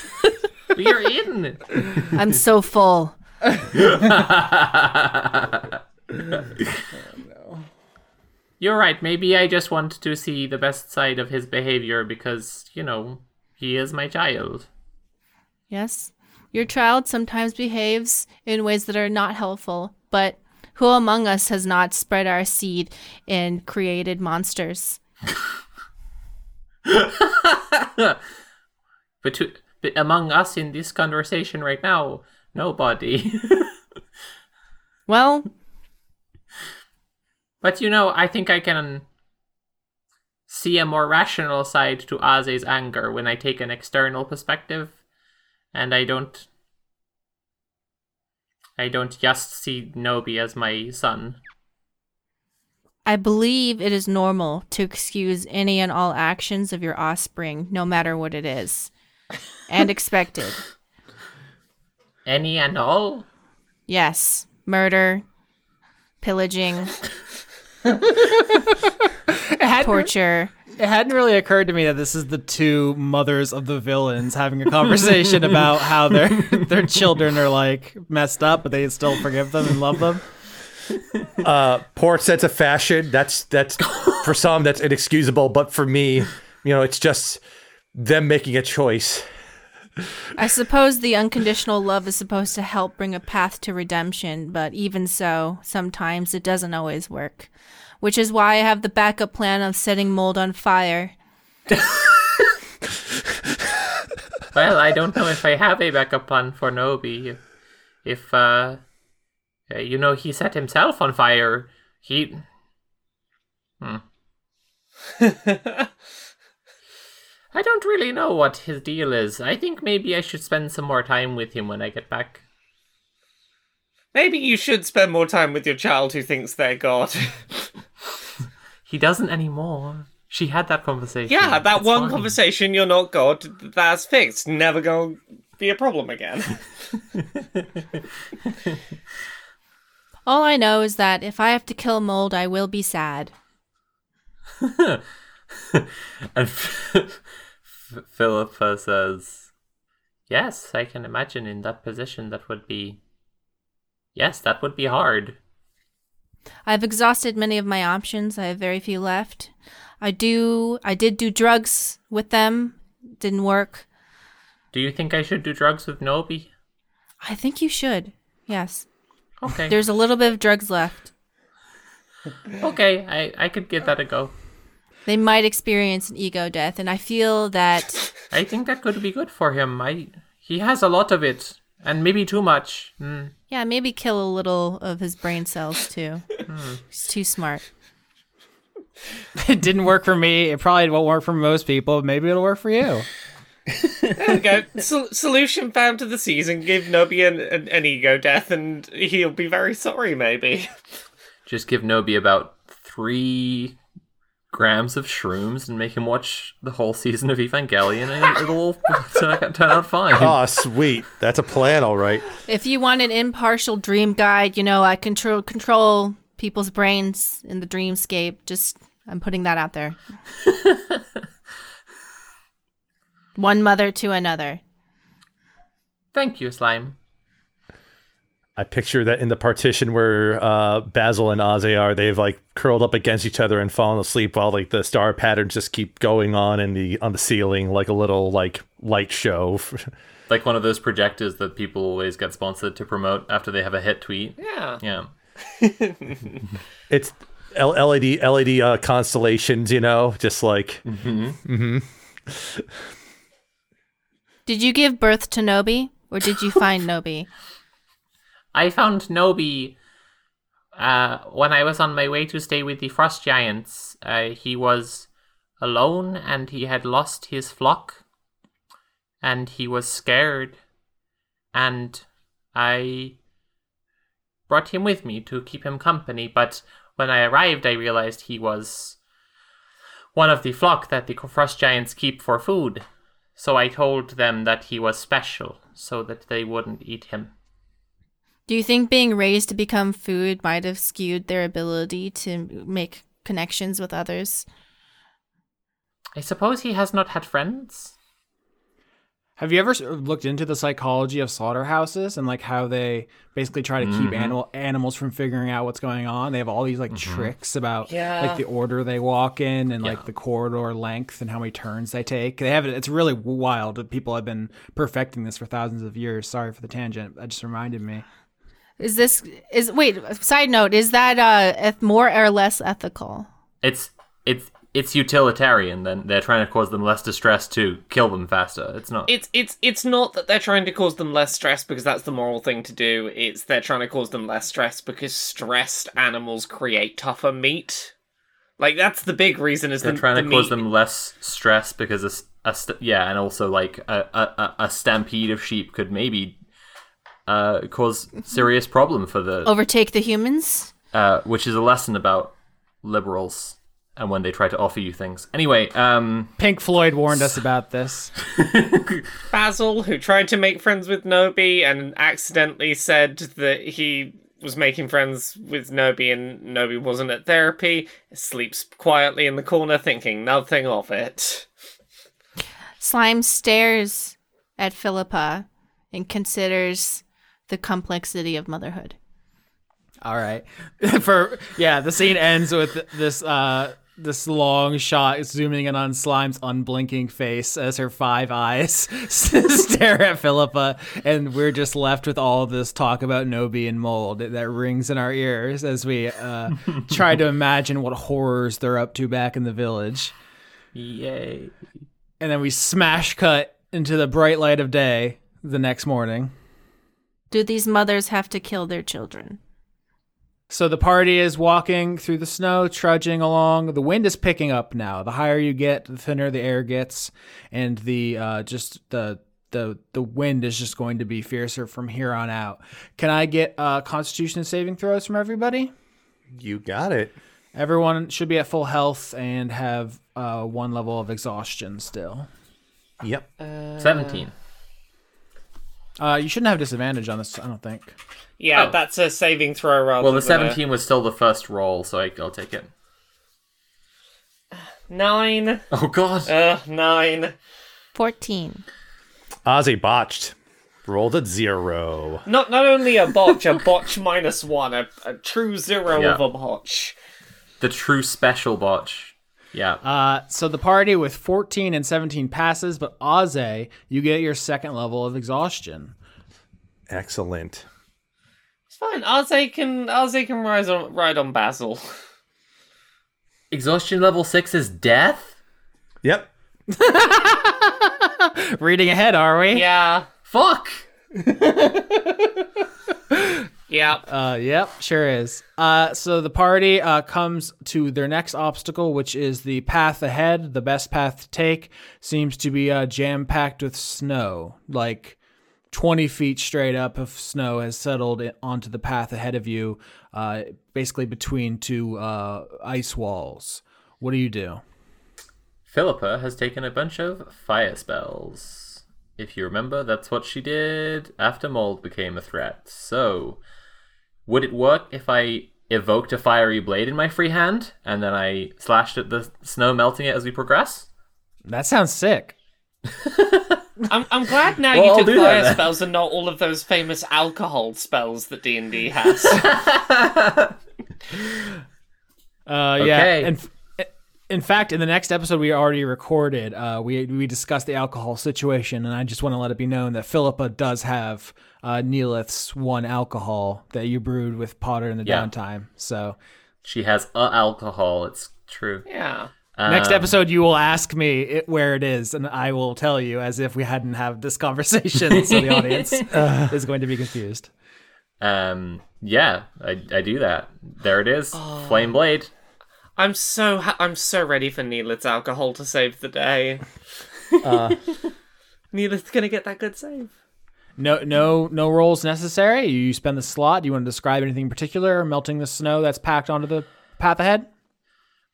[laughs] we are in. I'm so full. [laughs] You're right. Maybe I just want to see the best side of his behavior because, you know, he is my child. Yes. Your child sometimes behaves in ways that are not helpful, but who among us has not spread our seed and created monsters? but, to, but among us in this conversation right now, nobody. Well, but you know, I think I can see a more rational side to Aze's anger when I take an external perspective and I don't I don't just see Nobi as my son. I believe it is normal to excuse any and all actions of your offspring, no matter what it is. and expected. [laughs] Any and all? Yes, murder, pillaging, [laughs] torture. It hadn't really occurred to me that this is the two mothers of the villains having a conversation [laughs] about how their their children are like messed up, but they still forgive them and love them. [laughs] Uh, poor sense of fashion. That's that's for some that's inexcusable, but for me, you know, it's just them making a choice. I suppose the unconditional love is supposed to help bring a path to redemption, but even so, sometimes it doesn't always work. Which is why I have the backup plan of setting mold on fire. Well, I don't know if I have a backup plan for Nobi. If, uh, uh, you know, he set himself on fire, he. Hmm. [laughs] I don't really know what his deal is. I think maybe I should spend some more time with him when I get back. Maybe you should spend more time with your child who thinks they're God. [laughs] He doesn't anymore. She had that conversation. yeah, that It's one fine. conversation, you're not God, that's fixed. Never gonna be a problem again. [laughs] All I know is that if I have to kill mold, I will be sad. [laughs] And Philippa says, Yes, I can imagine in that position that would be. Yes, that would be hard. I've exhausted many of my options. I have very few left. I do I did do drugs with them. Didn't work. Do you think I should do drugs with Nobi? I think you should. Yes. Okay. There's a little bit of drugs left. okay, I, I could give that a go. They might experience an ego death, and I feel that I think that could be good for him. I he has a lot of it, and maybe too much. Mm. yeah, maybe kill a little of his brain cells too. He's too smart. [laughs] It didn't work for me. It probably won't work for most people. Maybe it'll work for you. there we go. Sol- solution found to the season. Give Nobi an, an, an ego death, and he'll be very sorry. Maybe. Just give Nobi about three grams of shrooms and make him watch the whole season of Evangelion, and it'll all [laughs] turn turn out fine. Oh, sweet. That's a plan, all right. If you want an impartial dream guide, you know, I control control people's brains in the dreamscape. Just I'm putting that out there. [laughs] One mother to another. Thank you, Slime. I picture that in the partition where uh, Basil and Aze are, they've like curled up against each other and fallen asleep while like the star patterns just keep going on in the on the ceiling like a little like light show. [laughs] Like one of those projectors that people always get sponsored to promote after they have a hit tweet. Yeah. Yeah. [laughs] it's L- LED LED uh, constellations, you know, just like Did you give birth to Nobi, or did you find [laughs] Nobi? I found Nobi uh, when I was on my way to stay with the Frost Giants. Uh, he was alone and he had lost his flock. And he was scared. And I brought him with me to keep him company. But when I arrived, I realized he was one of the flock that the Frost Giants keep for food. So I told them that he was special so that they wouldn't eat him. Do you think being raised to become food might have skewed their ability to make connections with others? I suppose he has not had friends. Have you ever looked into the psychology of slaughterhouses and like how they basically try to keep mm-hmm. animal animals from figuring out what's going on? They have all these like mm-hmm. tricks about Yeah. like the order they walk in and Yeah. like the corridor length and how many turns they take. They have it. It's really wild. People have been perfecting this for thousands of years. Sorry for the tangent. That just reminded me. Is this is wait? Side note: Is that uh eth- more or less ethical? It's it's it's utilitarian. Then they're trying to cause them less distress to kill them faster. It's not. It's it's it's not that they're trying to cause them less stress because that's the moral thing to do. It's they're trying to cause them less stress because stressed animals create tougher meat. Like that's the big reason. Is they're the, trying the to cause meat- them less stress because a, s- a st- yeah, and also like a, a a- a stampede of sheep could maybe uh cause serious problem for the Overtake the humans? uh which is a lesson about liberals and when they try to offer you things. Anyway, um, Pink Floyd warned us about this. [laughs] Basil, who tried to make friends with Nobi and accidentally said that he was making friends with Nobi and Nobi wasn't at therapy, sleeps quietly in the corner thinking nothing of it. Slime stares at Philippa and considers the complexity of motherhood. All right. [laughs] For yeah, the scene ends with this uh this long shot zooming in on Slime's unblinking face as her five eyes [laughs] stare at Philippa, and we're just left with all this talk about Nobi and mold that rings in our ears as we uh, try to imagine what horrors they're up to back in the village. yay. And then we smash cut into the bright light of day the next morning. Do these mothers have to kill their children? So the party is walking through the snow, trudging along. The wind is picking up now. The higher you get, the thinner the air gets, and the uh, just the the the wind is just going to be fiercer from here on out. Can I get uh, Constitution saving throws from everybody? You got it. Everyone should be at full health and have uh, one level of exhaustion still. Yep. 17. Uh, you shouldn't have disadvantage on this, I don't think. Yeah, Oh. that's a saving throw rather Well, the than a- 17 was still the first roll, so I, I'll take it. [sighs] Nine. Oh, God. Uh, nine. 14. Ozzy botched. Rolled a zero. Not not only a botch, a botch minus one, a, a true zero Yeah. of a botch. the true special botch. Yeah. Uh, so the party with 14 and 17 passes, but Aze, you get your second level of exhaustion. Excellent. It's fine. Aze can Aze can rise on ride on Basil. [laughs] Exhaustion level 6 is death? Yep. [laughs] Reading ahead, are we? Yeah. Fuck! [laughs] Yeah. Uh, yep, sure is. Uh, so the party uh, comes to their next obstacle, which is the path ahead. The best path to take seems to be uh, jam packed with snow. Like 20 feet straight up of snow has settled onto the path ahead of you, uh, basically between two uh, ice walls. What do you do? Philippa has taken a bunch of fire spells. If you remember, that's what she did after mold became a threat. So, would it work if I evoked a fiery blade in my free hand and then I slashed at the snow, melting it as we progress? That sounds sick. [laughs] I'm I'm glad now Well, you I'll took do that fire spells and not all of those famous alcohol spells that D and D has. [laughs] Uh, yeah. And f- in fact, in the next episode we already recorded, uh, we we discussed the alcohol situation, and I just want to let it be known that Philippa does have uh, Neelith's one alcohol that you brewed with Potter in the Yeah. downtime. So She has a alcohol, it's true. yeah. next Um, episode you will ask me it, where it is, and I will tell you as if we hadn't had this conversation, [laughs] so the audience is going to be confused. Um, yeah, I, I do that. There it is. Flame blade. I'm so ha- I'm so ready for Neelith's alcohol to save the day. Uh, [laughs] Neelith's gonna get that good save. No, no, no rolls necessary. You spend the slot. Do you want to describe anything in particular? Melting the snow that's packed onto the path ahead.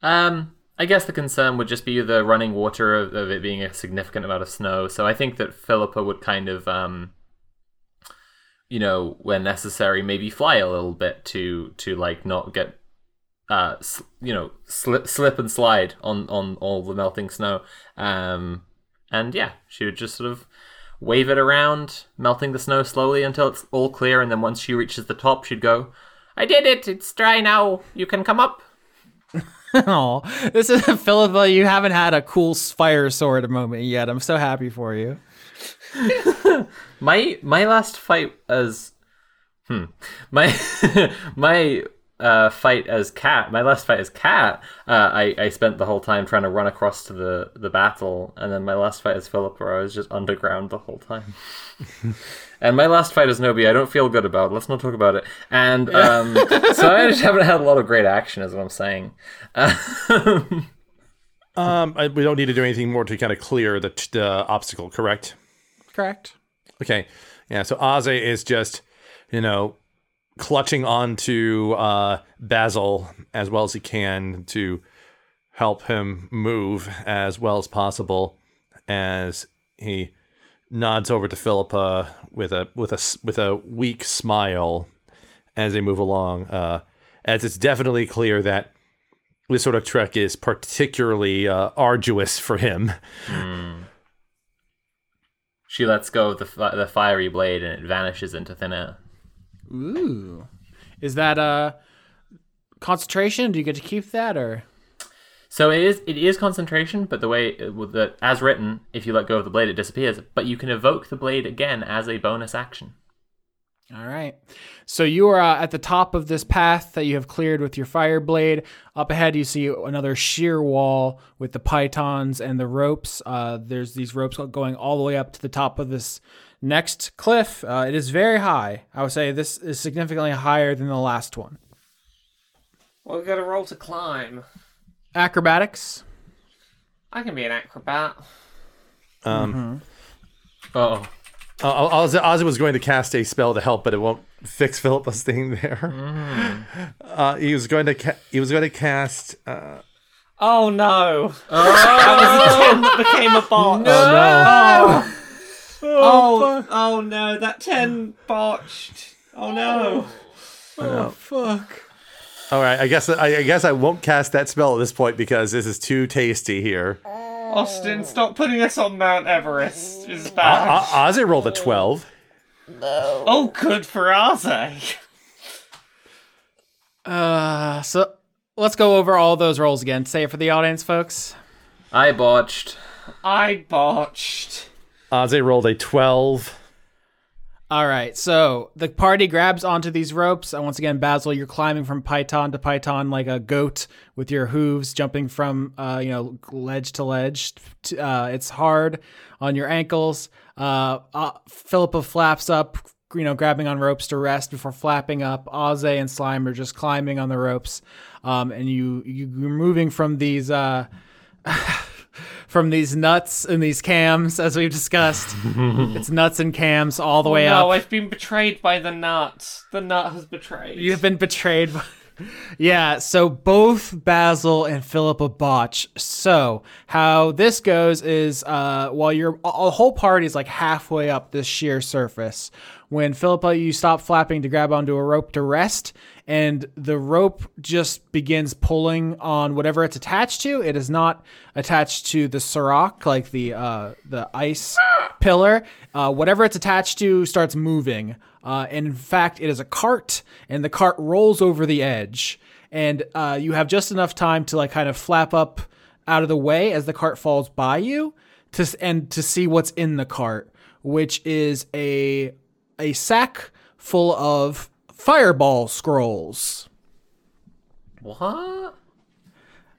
Um, I guess the concern would just be the running water of, of it being a significant amount of snow. So I think that Philippa would kind of, um, you know, when necessary, maybe fly a little bit to to like not get, uh, s- you know, slip slip and slide on on all the melting snow. Um, and yeah, she would just sort of wave it around, melting the snow slowly until it's all clear, and then once she reaches the top, she'd go, "I did it! It's dry now. You can come up." [laughs] Oh, this is [laughs] Philippa. You haven't had a cool fire sword moment yet. I'm so happy for you. [laughs] My my last fight as hmm my my uh fight as cat my last fight as cat uh I I spent the whole time trying to run across to the the battle and then my last fight as Philip, where I was just underground the whole time. [laughs] And my last fight as Nobi, I don't feel good about. Let's not talk about it. And um, so I just haven't had a lot of great action, is what I'm saying. [laughs] um, I, we don't need to do anything more to kind of clear the, the obstacle, correct? Correct. Okay. Yeah. So Aze is just, you know, clutching onto uh, Basil as well as he can to help him move as well as possible as he nods over to Philippa with a with a with a weak smile as they move along. Uh, as it's definitely clear that this sort of trek is particularly uh, arduous for him. She lets go of the, the fiery blade and it vanishes into thin air. Ooh. Is that a concentration? Do you get to keep that or So it is it is concentration, but the way that as written, if you let go of the blade, it disappears. But you can evoke the blade again as a bonus action. All right. So you are uh, at the top of this path that you have cleared with your fire blade. Up ahead, you see another sheer wall with the pitons and the ropes. Uh, there's these ropes going all the way up to the top of this next cliff. Uh, it is very high. I would say this is significantly higher than the last one. Well, we've got a roll to climb. Acrobatics. I can be an acrobat. Um, Oh, Uh, Oz- Ozzy was going to cast a spell to help, but it won't fix Philippa's thing there. Uh, he was going to ca- he was going to cast. Uh, Oh no! that was a ten that became a bot. oh Oh, oh no! That ten botched. Oh no! Oh, fuck. All right, I guess I, I guess I won't cast that spell at this point because this is too tasty here. Austin, stop putting us on Mount Everest. It's Uh, bad. Ozzy rolled a twelve. No. oh, good for Aze. Uh, so let's go over all those rolls again. Say it for the audience, folks. I botched. I botched. Ozzy rolled a twelve. All right, so the party grabs onto these ropes. And once again, Basil, you're climbing from piton to piton like a goat with your hooves, jumping from uh, you know ledge to ledge. Uh, it's hard on your ankles. Uh, uh, Philippa flaps up, you know, grabbing on ropes to rest before flapping up. Ozzy and Slime are just climbing on the ropes, um, and you you- you're moving from these. Uh, [laughs] from these nuts and these cams, as we've discussed, [laughs] it's nuts and cams all the way up. no, I've been betrayed by the nut. The nut has betrayed. You've been betrayed. [laughs] yeah, so both Basil and Philippa botch. So how this goes is uh, while you're a a whole party is like halfway up this sheer surface. When Philippa, you stop flapping to grab onto a rope to rest, and the rope just begins pulling on whatever it's attached to. It is not attached to the serac, like the uh, the ice pillar. Uh, whatever it's attached to starts moving. Uh, and in fact, it is a cart, and the cart rolls over the edge. And uh, you have just enough time to like kind of flap up out of the way as the cart falls by you, to and to see what's in the cart, which is a a sack full of fireball scrolls. What?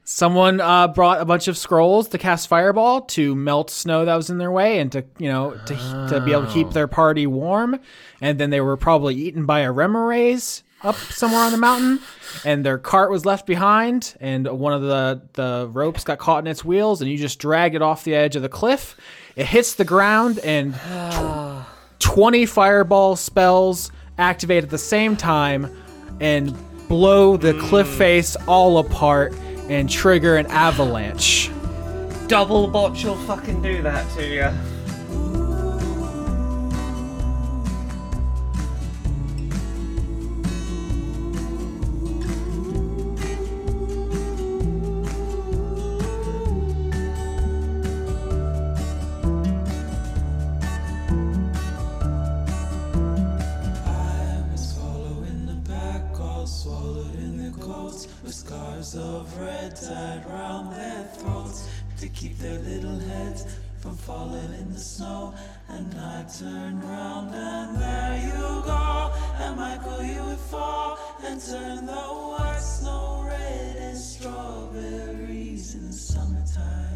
Someone uh, brought a bunch of scrolls to cast fireball to melt snow that was in their way and to you know to to be able to keep their party warm. And then they were probably eaten by a remorhaz up somewhere on the mountain, and their cart was left behind. And one of the the ropes got caught in its wheels, and you just dragged it off the edge of the cliff. It hits the ground, and [sighs] tw- twenty fireball spells activate at the same time and blow the cliff mm. face all apart and trigger an avalanche. Double botch will fucking do that to you. red tied round their throats to keep their little heads from falling in the snow. And I turn round and there you go. And Michael, you would fall and turn the white snow red as strawberries in the summertime.